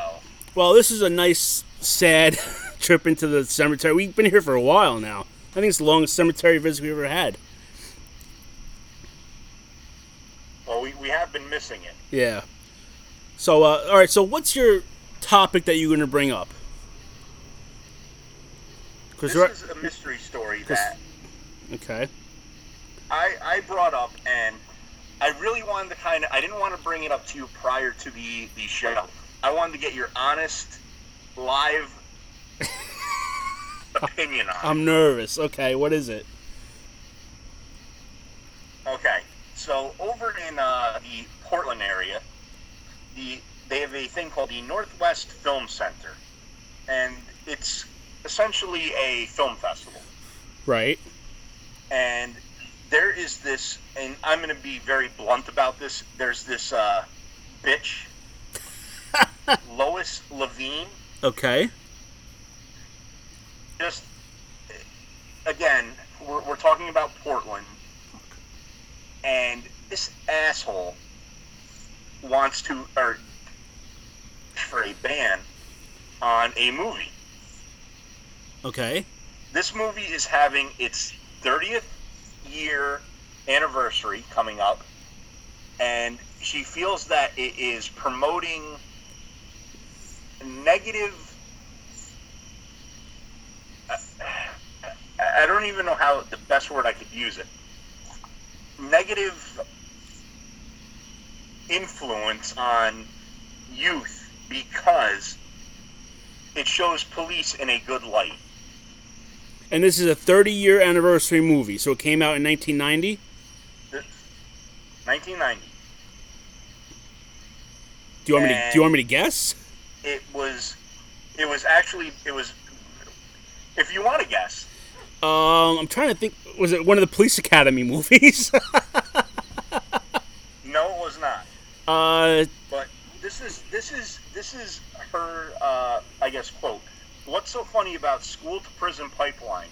well, this is a nice, sad trip into the cemetery. We've been here for a while now. I think it's the longest cemetery visit we've ever had. well, we, we have been missing it. Yeah. So, uh, all right. So, what's your topic that you're going to bring up? Because This is a mystery story that okay. I, I brought up, and I really wanted to kind of, I didn't want to bring it up to you prior to the, the show. I wanted to get your honest, live opinion on. I'm nervous. Okay, what is it? Okay, so over in uh, the Portland area, the they have a thing called the Northwest Film Center, and it's essentially a film festival. Right. and there is this, and I'm going to be very blunt about this. There's this uh, bitch, Lois Leveen. Okay. Just again, we're, we're talking about Portland, and this asshole wants to, or for a ban on a movie. Okay. this movie is having its 30th year anniversary coming up and she feels that it is promoting negative I- I don't even know how the best word I could use it. Negative influence on youth because it shows police in a good light. And this is a 30 year anniversary movie, so it came out in 1990. 1990. Do you want me to? Do you want me to guess? It was, it was actually, it was. If you want to guess, Um, I'm trying to think. Was it one of the Police Academy movies? no, it was not. uh, But this is this is this is her. Uh, I guess quote. What's so funny about school to prison pipeline?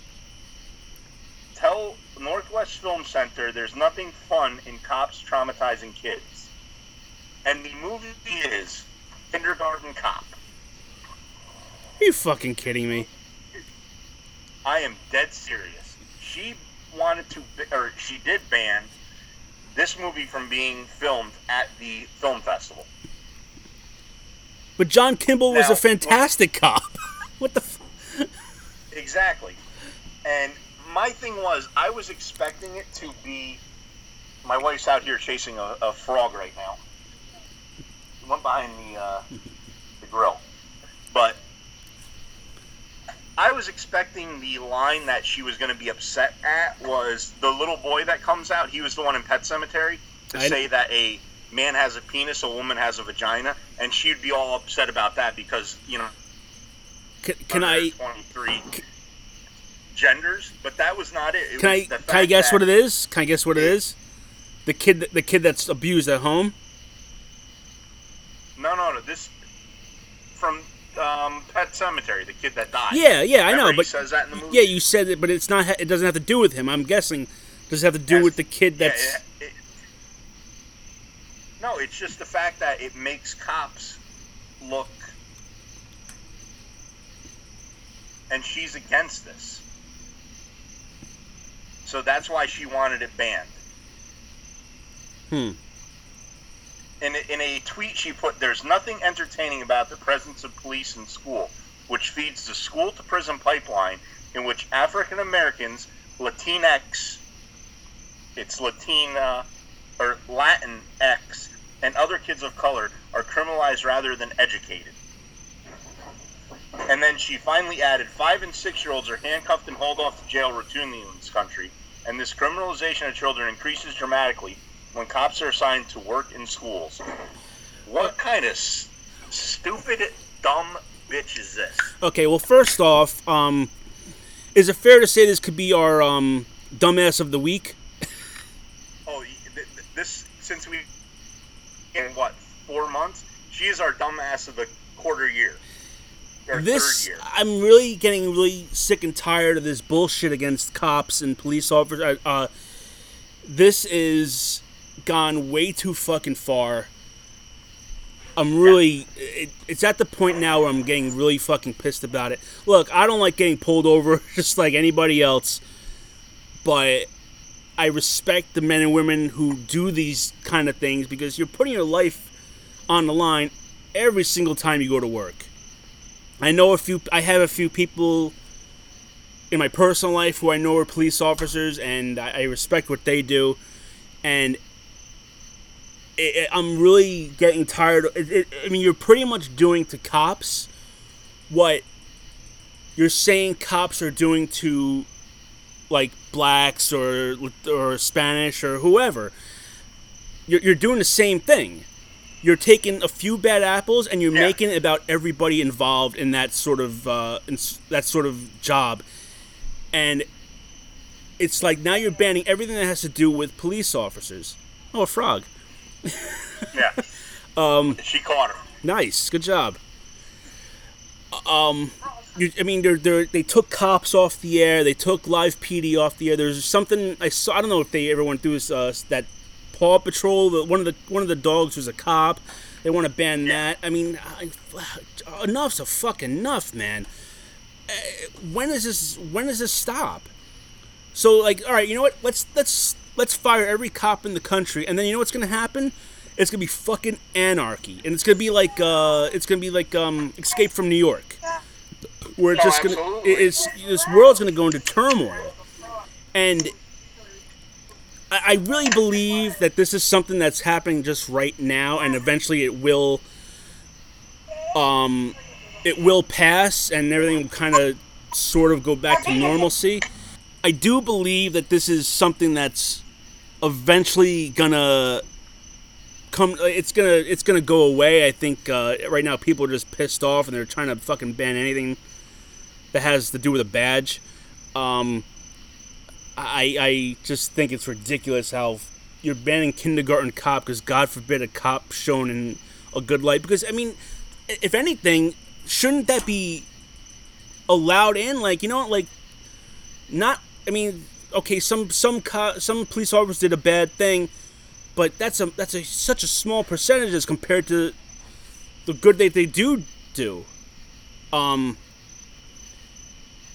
Tell Northwest Film Center there's nothing fun in cops traumatizing kids. And the movie is Kindergarten Cop. are you fucking kidding me? I am dead serious. She wanted to, or she did ban this movie from being filmed at the film festival. But John Kimble was a fantastic cop. what the? F- Exactly. And my thing was, I was expecting it to be. My wife's out here chasing a, a frog right now. Went behind the uh, the grill, but I was expecting the line that she was going to be upset at was the little boy that comes out. He was the one in Pet Sematary to I- say that a man has a penis, a woman has a vagina, and she'd be all upset about that because you know can, can I? 23 genders, but that was not it. it Can was I? Can I guess what it is? Can I guess what it is? The kid. The kid that's abused at home. No, no, no. This um, Pet Sematary, the kid that died. Yeah, yeah, I know, he but says that in the movie. yeah, you said it, but it's not. It doesn't have to do with him. I'm guessing. Does it have to do with the kid that's? yeah, it- no, it's just the fact that it makes cops look, and she's against this. So that's why she wanted it banned. Hmm. In in a tweet she put, "There's nothing entertaining about the presence of police in school, which feeds the school to prison pipeline, in which African Americans, Latinx, it's Latina uh, or Latin X, and other kids of color are criminalized rather than educated." And then she finally added five and six year olds are handcuffed and hauled off to jail routinely in this country. And this criminalization of children increases dramatically when cops are assigned to work in schools. What kind of s- stupid, dumb bitch is this? Okay, well, first off, um, is it fair to say this could be our um, dumbass of the week? Oh, th- th- this since we in what four months? She is our dumbass of the quarter year. This year. I'm really getting really sick and tired of this bullshit against cops and police officers. Uh, uh, this is gone way too fucking far. I'm really it, it's at the point now where I'm getting really fucking pissed about it. Look, I don't like getting pulled over just like anybody else, but I respect the men and women who do these kind of things because you're putting your life on the line every single time you go to work. I know a few. I have a few people in my personal life who I know are police officers, and I, I respect what they do. And it, it, I'm really getting tired. It, it, I mean, you're pretty much doing to cops what you're saying cops are doing to like blacks or or Spanish or whoever. You're, you're doing the same thing you're taking a few bad apples and you're Yeah. making it about everybody involved in that sort of uh, in that sort of job, and it's like now you're banning everything that has to do with police officers. Oh, a frog! Yeah. um. She caught her. Nice, good job. Um, you, I mean, they're, they're, they took cops off the air. They took live PD off the air. There's something I saw. I don't know if they ever went through this, uh, that Paw Patrol. The, one of the one of the dogs was a cop. They want to ban that. I mean, I, enough's a fucking enough, man. Uh, when is this? When does this stop? So, like, all right, you know what? Let's let's let's fire every cop in the country, and then you know what's gonna happen? It's gonna be fucking anarchy, and it's gonna be like uh, it's gonna be like um, Escape from New York, where it's No, just gonna absolutely. it- it's this world's gonna go into turmoil, and I, I really believe that this is something that's happening just right now, and eventually it will um, it will pass, and everything will kind of sort of go back to normalcy. I do believe that this is something that's eventually gonna come. It's gonna it's gonna go away. I think uh, right now people are just pissed off and they're trying to fucking ban anything that has to do with a badge. Um, I I just think it's ridiculous how you're banning kindergarten cop because God forbid a cop shown in a good light. Because I mean, if anything, shouldn't that be allowed in? Like you know, like not. I mean, okay, some some co- some police officers did a bad thing, but that's a that's a such a small percentage as compared to the good that they do do. Um.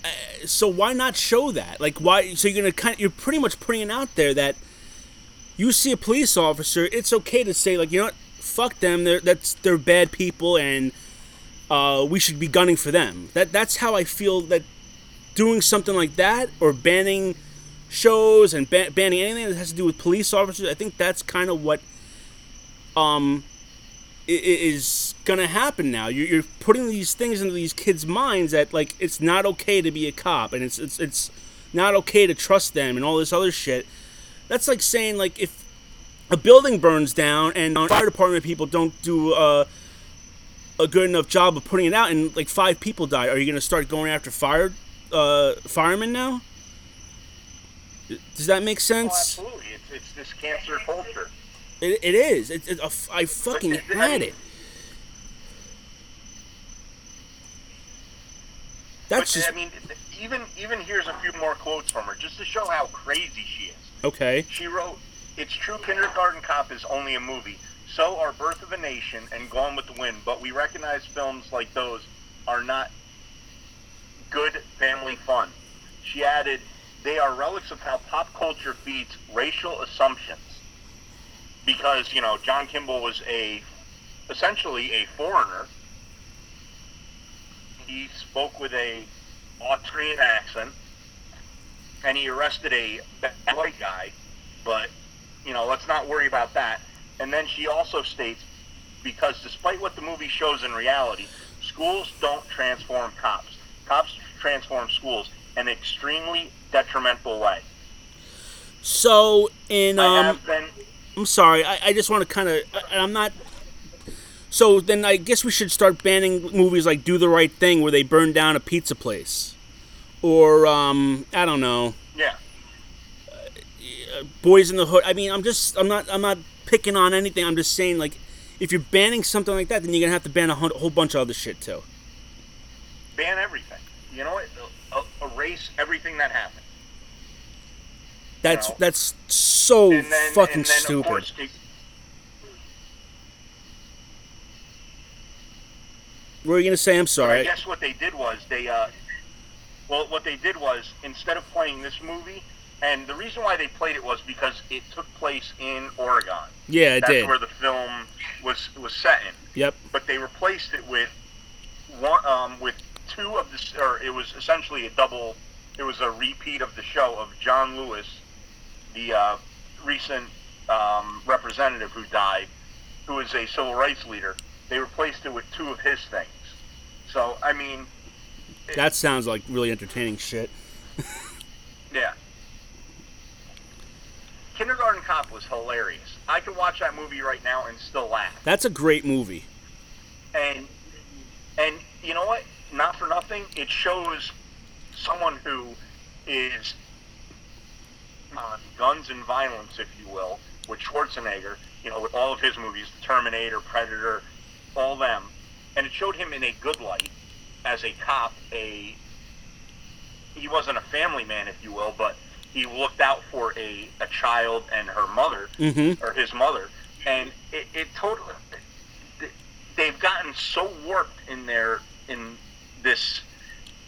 uh, So why not show that? Like why? So you're gonna kind of, you're pretty much putting it out there that you see a police officer, it's okay to say like you know what, fuck them. They're that's they're bad people and uh, we should be gunning for them. That that's how I feel that doing something like that or banning shows and ba- banning anything that has to do with police officers. I think that's kind of what um is gonna happen now. You're, you're putting these things into these kids' minds that like it's not okay to be a cop and it's it's it's not okay to trust them and all this other shit. That's like saying like if a building burns down and fire department people don't do uh, a good enough job of putting it out and like five people die, are you gonna start going after fire uh, firemen now? Does that make Oh, sense? absolutely. It's, it's this cancer culture. It, it is. It, it, I fucking had it. That's but just I mean, even even here's a few more quotes from her, just to show how crazy she is. okay. She wrote, "It's true, Kindergarten Cop is only a movie. So are Birth of a Nation and Gone with the Wind, but we recognize films like those are not good family fun." She added, "They are relics of how pop culture feeds racial assumptions." Because you know, John Kimble was a essentially a foreigner. He spoke with a Austrian accent and he arrested a white guy, but you know, let's not worry about that. And then she also states, because despite what the movie shows in reality, schools don't transform cops. Cops transform schools an extremely detrimental way. So in I um, have been. I'm sorry. I, I just want to kind of. I'm not. So then I guess we should start banning movies like Do the Right Thing, where they burn down a pizza place, or um, I don't know, Yeah. Boys in the Hood. I mean, I'm just. I'm not. I'm not picking on anything. I'm just saying like, if you're banning something like that, then you're gonna have to ban a whole bunch of other shit too. Ban everything. You know what? Erase everything that happened. That's No. that's so then, fucking stupid. course, it- what were you gonna say? I'm sorry. I guess what they did was they, uh, well, what they did was instead of playing this movie, and the reason why they played it was because it took place in Oregon. yeah, it That's did. where the film was was set in. Yep. But they replaced it with one, um, with two of the, or it was essentially a double. It was a repeat of the show of John Lewis, the uh, recent um, representative who died, who is a civil rights leader. They replaced it with two of his things. So I mean, That sounds like really entertaining shit. yeah. Kindergarten Cop was hilarious. I could watch that movie right now and still laugh. That's a great movie. and and you know what? Not for nothing, it shows someone who is on guns and violence, if you will, with Schwarzenegger. You know, with all of his movies, Terminator, Predator, all them, and it showed him in a good light as a cop. A he wasn't a family man, if you will, but he looked out for a, a child and her mother Mm-hmm. or his mother, and it, it totally they've gotten so warped in their in this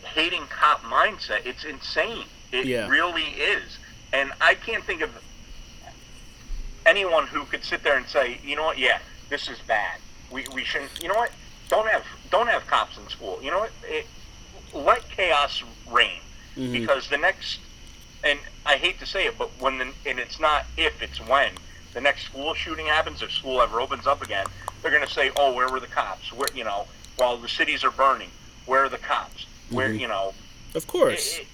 hating cop mindset. It's insane. It Yeah. really is, and I can't think of anyone who could sit there and say, you know what, yeah, this is bad. We, we shouldn't. You know what? Don't have don't have cops in school. You know what? It, let chaos reign Mhm. because the next and I hate to say it, but when the, and it's not if, it's when the next school shooting happens, if school ever opens up again, they're going to say, "Oh, where were the cops? Where you know, while the cities are burning, where are the cops? Where Mhm. you know?" Of course. it,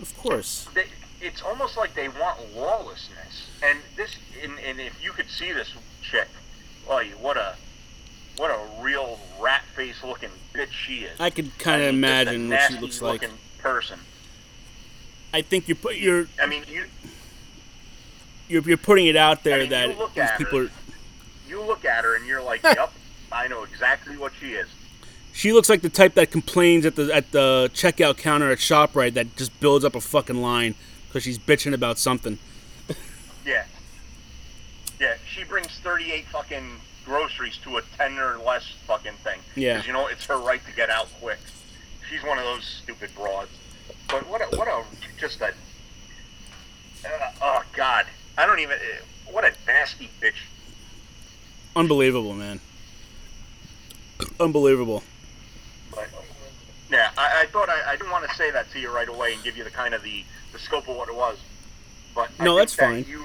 Of course. they, it's almost like they want lawlessness. And this, and, and if you could see this chick, oh, what a what a real rat face looking bitch she is. I could kind I of mean, imagine what she looks like. Person. I think you put you're I mean, you you're, you're putting it out there I mean, that these people her. are. you look at her and you're like, "Yep, I know exactly what she is." She looks like the type that complains at the at the checkout counter at Shoprite that just builds up a fucking line because she's bitching about something. Yeah. Yeah, she brings 38 fucking groceries to a 10 or less fucking thing. Yeah. Because, you know, it's her right to get out quick. She's one of those stupid broads. But what a, what a, just a, uh, oh, God. I don't even, uh, what a nasty bitch. Unbelievable, man. Unbelievable. But, yeah, I, I thought I, I didn't want to say that to you right away and give you the kind of the, the scope of what it was. But No, that's that fine. You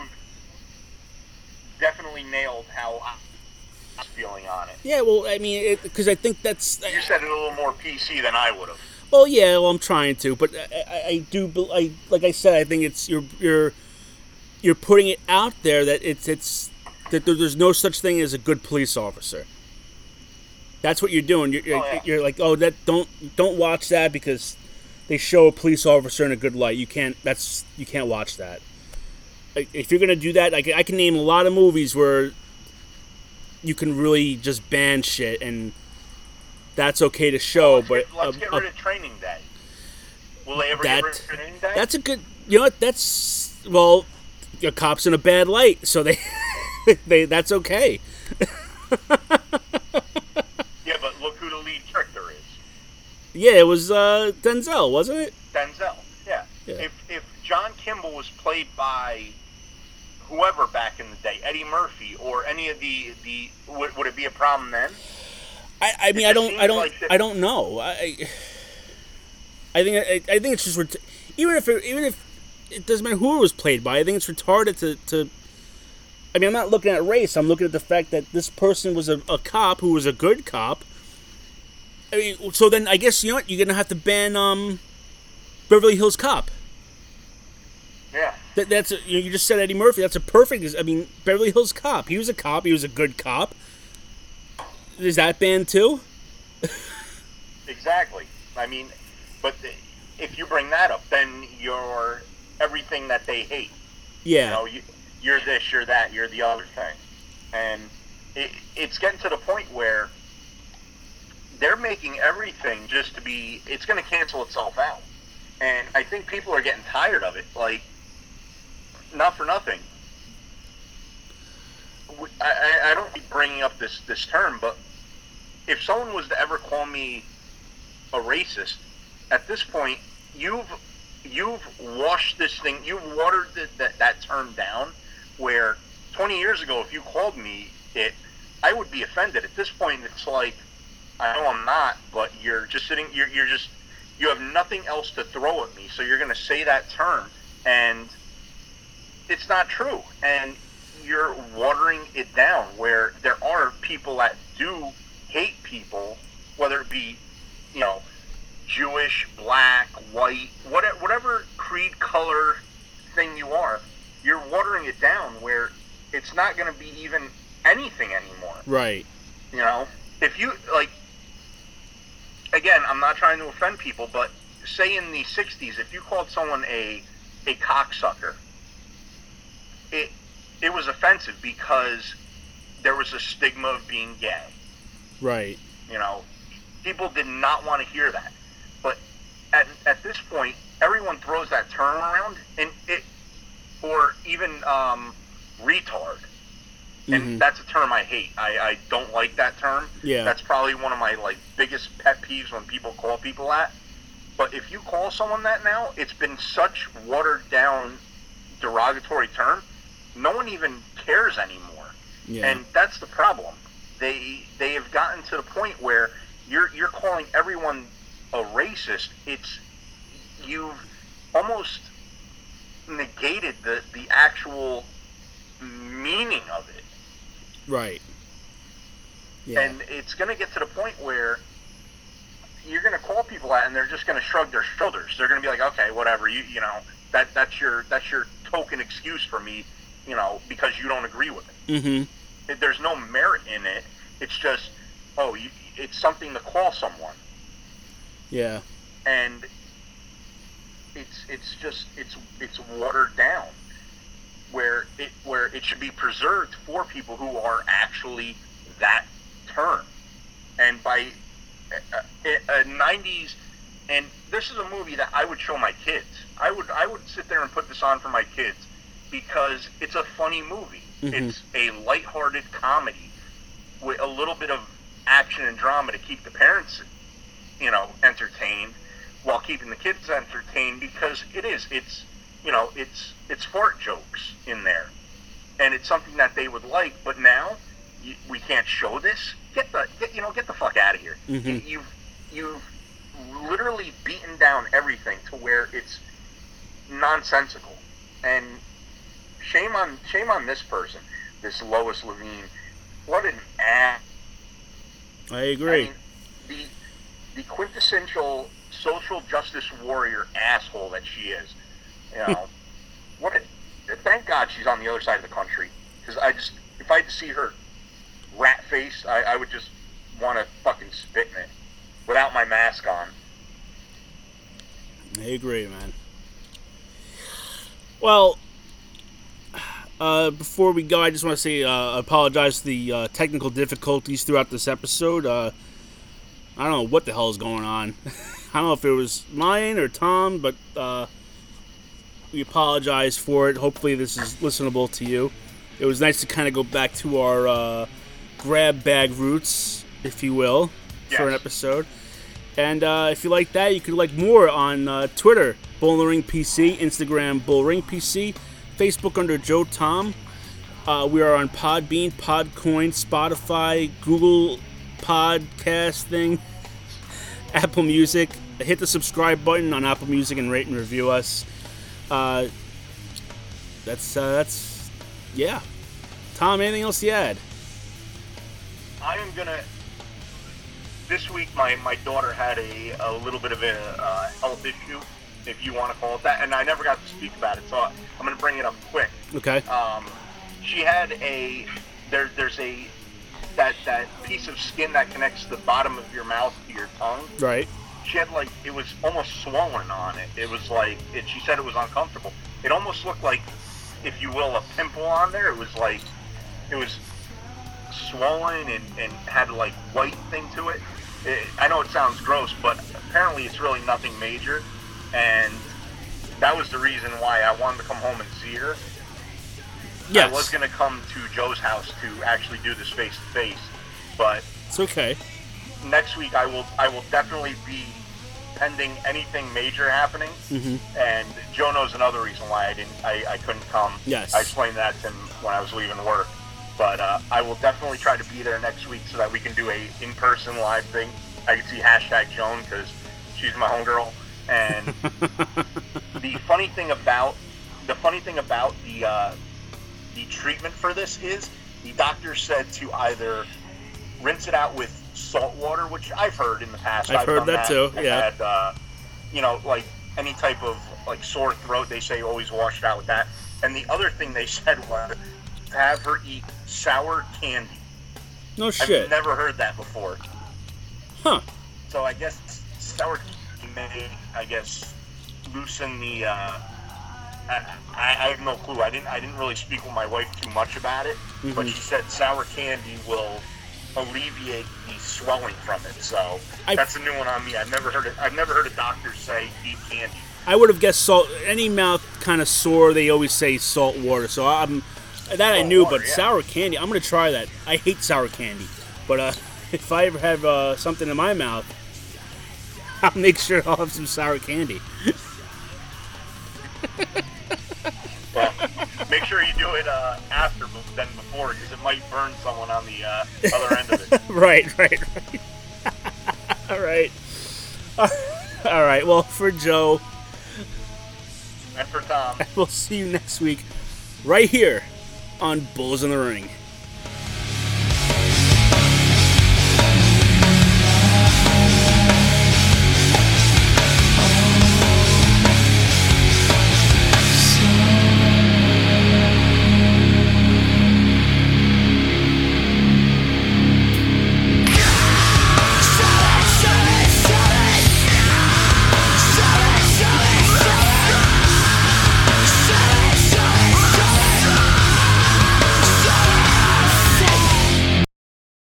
definitely nailed how I was feeling on it. Yeah, well, I mean, because I think that's. Uh, you said it a little more PC than I would have. Well, yeah, well, I'm trying to, but I, I, I do. I like I said, I think it's you're you're you're putting it out there that it's it's that there, there's no such thing as a good police officer. That's what you're doing. You're, you're, Oh, yeah. you're like, oh, that don't don't watch that because they show a police officer in a good light. You can't. That's you can't watch that. If you're gonna do that, like I can name a lot of movies where you can really just ban shit and that's okay to show. let's but get, let's a- get a- rid of Training Day. Will they ever that get rid of Training Day? that's a good. You know what? That's well, a cop's in a bad light, so they they that's okay. yeah, but look who the lead character is. Yeah, it was uh, Denzel, wasn't it? Denzel. Yeah. Yeah. If if John Kimble was played by whoever back in the day, Eddie Murphy or any of the the would, would it be a problem then? I, I mean, I don't, I don't, like I don't know. I, I think, I, I think it's just ret- even if it, even if it doesn't matter who it was played by. I think it's retarded to, to. I mean, I'm not looking at race. I'm looking at the fact that this person was a, a cop who was a good cop. I mean, so then I guess you know what you're gonna have to ban um, Beverly Hills Cop. Yeah. That, that's a, you, know, you just said Eddie Murphy. That's a perfect. I mean, Beverly Hills Cop. He was a cop. He was a good cop. Is that banned too? Exactly. I mean, but if you bring that up, then you're everything that they hate. Yeah. You know, you, you're this, you're that, you're the other thing, and it, it's getting to the point where they're making everything just to be. It's going to cancel itself out, and I think people are getting tired of it. Like, not for nothing. I, I, don't keep bringing up this this term, but if someone was to ever call me a racist, at this point, you've you've washed this thing, you've watered the, that that term down. Where 20 years ago, if you called me it, I would be offended. At this point, it's like I know I'm not, but you're just sitting. You're you're just you have nothing else to throw at me, so you're going to say that term, and it's not true. And you're watering it down. Where there are people that do hate people, whether it be you know, Jewish, black, white, whatever, whatever creed, color thing you are, you're watering it down where it's not going to be even anything anymore. Right. You know, if you like, again, I'm not trying to offend people, but say in the '60s, if you called someone a a cocksucker, it it was offensive because there was a stigma of being gay. Right. You know, people did not want to hear that. But at, at this point, everyone throws that term around, and it, or even um, retard. And Mhm. that's a term I hate. I, I don't like that term. Yeah. That's probably one of my like biggest pet peeves when people call people that. But if you call someone that now, it's been such watered down derogatory term. No one even cares anymore. Yeah. And that's the problem. They they have gotten to the point where you're you're calling everyone a racist. It's you've almost negated the the actual meaning of it. Right. Yeah. And it's going to get to the point where you're going to call people that, and they're just going to shrug their shoulders. They're going to be like, "Okay, whatever. You you know that that's your that's your token excuse for me, you know, because you don't agree with it. mm-hmm. It- There's no merit in it. It's just, oh, you, it's something to call someone, Yeah. and it's it's just it's it's watered down, where it where it should be preserved for people who are actually that term, and by uh, uh, 90s, and this is a movie that I would show my kids. I would I would sit there and put this on for my kids because it's a funny movie. Mhm. It's a lighthearted comedy with a little bit of action and drama to keep the parents, you know, entertained while keeping the kids entertained because it is it's you know it's it's fart jokes in there and it's something that they would like but now you, we can't show this get the get, you know get the fuck out of here Mhm. you, you've you've literally beaten down everything to where it's nonsensical and shame on shame on this person this Lois Leveen what an ass I agree. I mean, the the quintessential social justice warrior asshole that she is. You know, A, thank God she's on the other side of the country because I just if I had to see her rat face, I, I would just want to fucking spit in it without my mask on. I agree, man. Well, uh, before we go, I just want to say uh, apologize for the uh, technical difficulties throughout this episode. Uh, I don't know what the hell is going on. I don't know if it was mine or Tom, but uh, we apologize for it. Hopefully, this is listenable to you. It was nice to kind of go back to our uh, grab bag roots, if you will, for an episode. And uh, if you like that, you could like more on uh, Twitter, Bullring PC, Instagram, Bullring PC, Facebook under Joe Tom. Uh, we are on Podbean, Podcoin, Spotify, Google Podcast thing, Apple Music. Hit the subscribe button on Apple Music and rate and review us. Uh, that's uh, that's yeah. Tom, anything else to add? I am gonna. This week, my, my daughter had a, a little bit of a uh, health issue, if you want to call it that, and I never got to speak about it, so I'm gonna bring it up quick. Okay. Um, she had a there. There's a that that piece of skin that connects the bottom of your mouth to your tongue. Right. She had like it was almost swollen on it. It was like it, she said it was uncomfortable. It almost looked like, if you will, a pimple on there. It was like it was swollen and, and had like white thing to it. it. I know it sounds gross, but apparently it's really nothing major. And that was the reason why I wanted to come home and see her. Yes. I was going to come to Joe's house to actually do this face to face, but It's okay. Next week I will I will definitely be pending anything major happening. Mhm. And Joe knows another reason why I didn't I, I couldn't come. Yes. I explained that to him when I was leaving work. But uh, I will definitely try to be there next week so that we can do a in person live thing. I can see hashtag Joan because she's my homegirl. And the funny thing about the funny thing about the uh, the treatment for this is the doctor said to either rinse it out with salt water, which I've heard in the past. I've heard done that too, yeah. Had, uh, you know, like any type of like sore throat, they say always wash it out with that. And the other thing they said was have her eat sour candy. No shit. I've never heard that before. Huh. So I guess sour candy may, I guess, loosen the. Uh, I, I have no clue. I didn't. I didn't really speak with my wife too much about it, but Mhm. she said sour candy will alleviate the swelling from it. So I- that's a new one on me. I've never heard it. I've never heard a doctor say eat candy. I would have guessed salt. Any mouth kind of sore, they always say salt water. So I'm that I knew, water, but yeah. sour candy. I'm gonna try that. I hate sour candy, but uh, if I ever have uh, something in my mouth, I'll make sure I'll have some sour candy. But make sure you do it uh, after than before, because it might burn someone on the uh, other end of it. right, right, right. All right. All right. Well, for Joe, And for Tom. we'll see you next week, right here on Bulls in the Ring.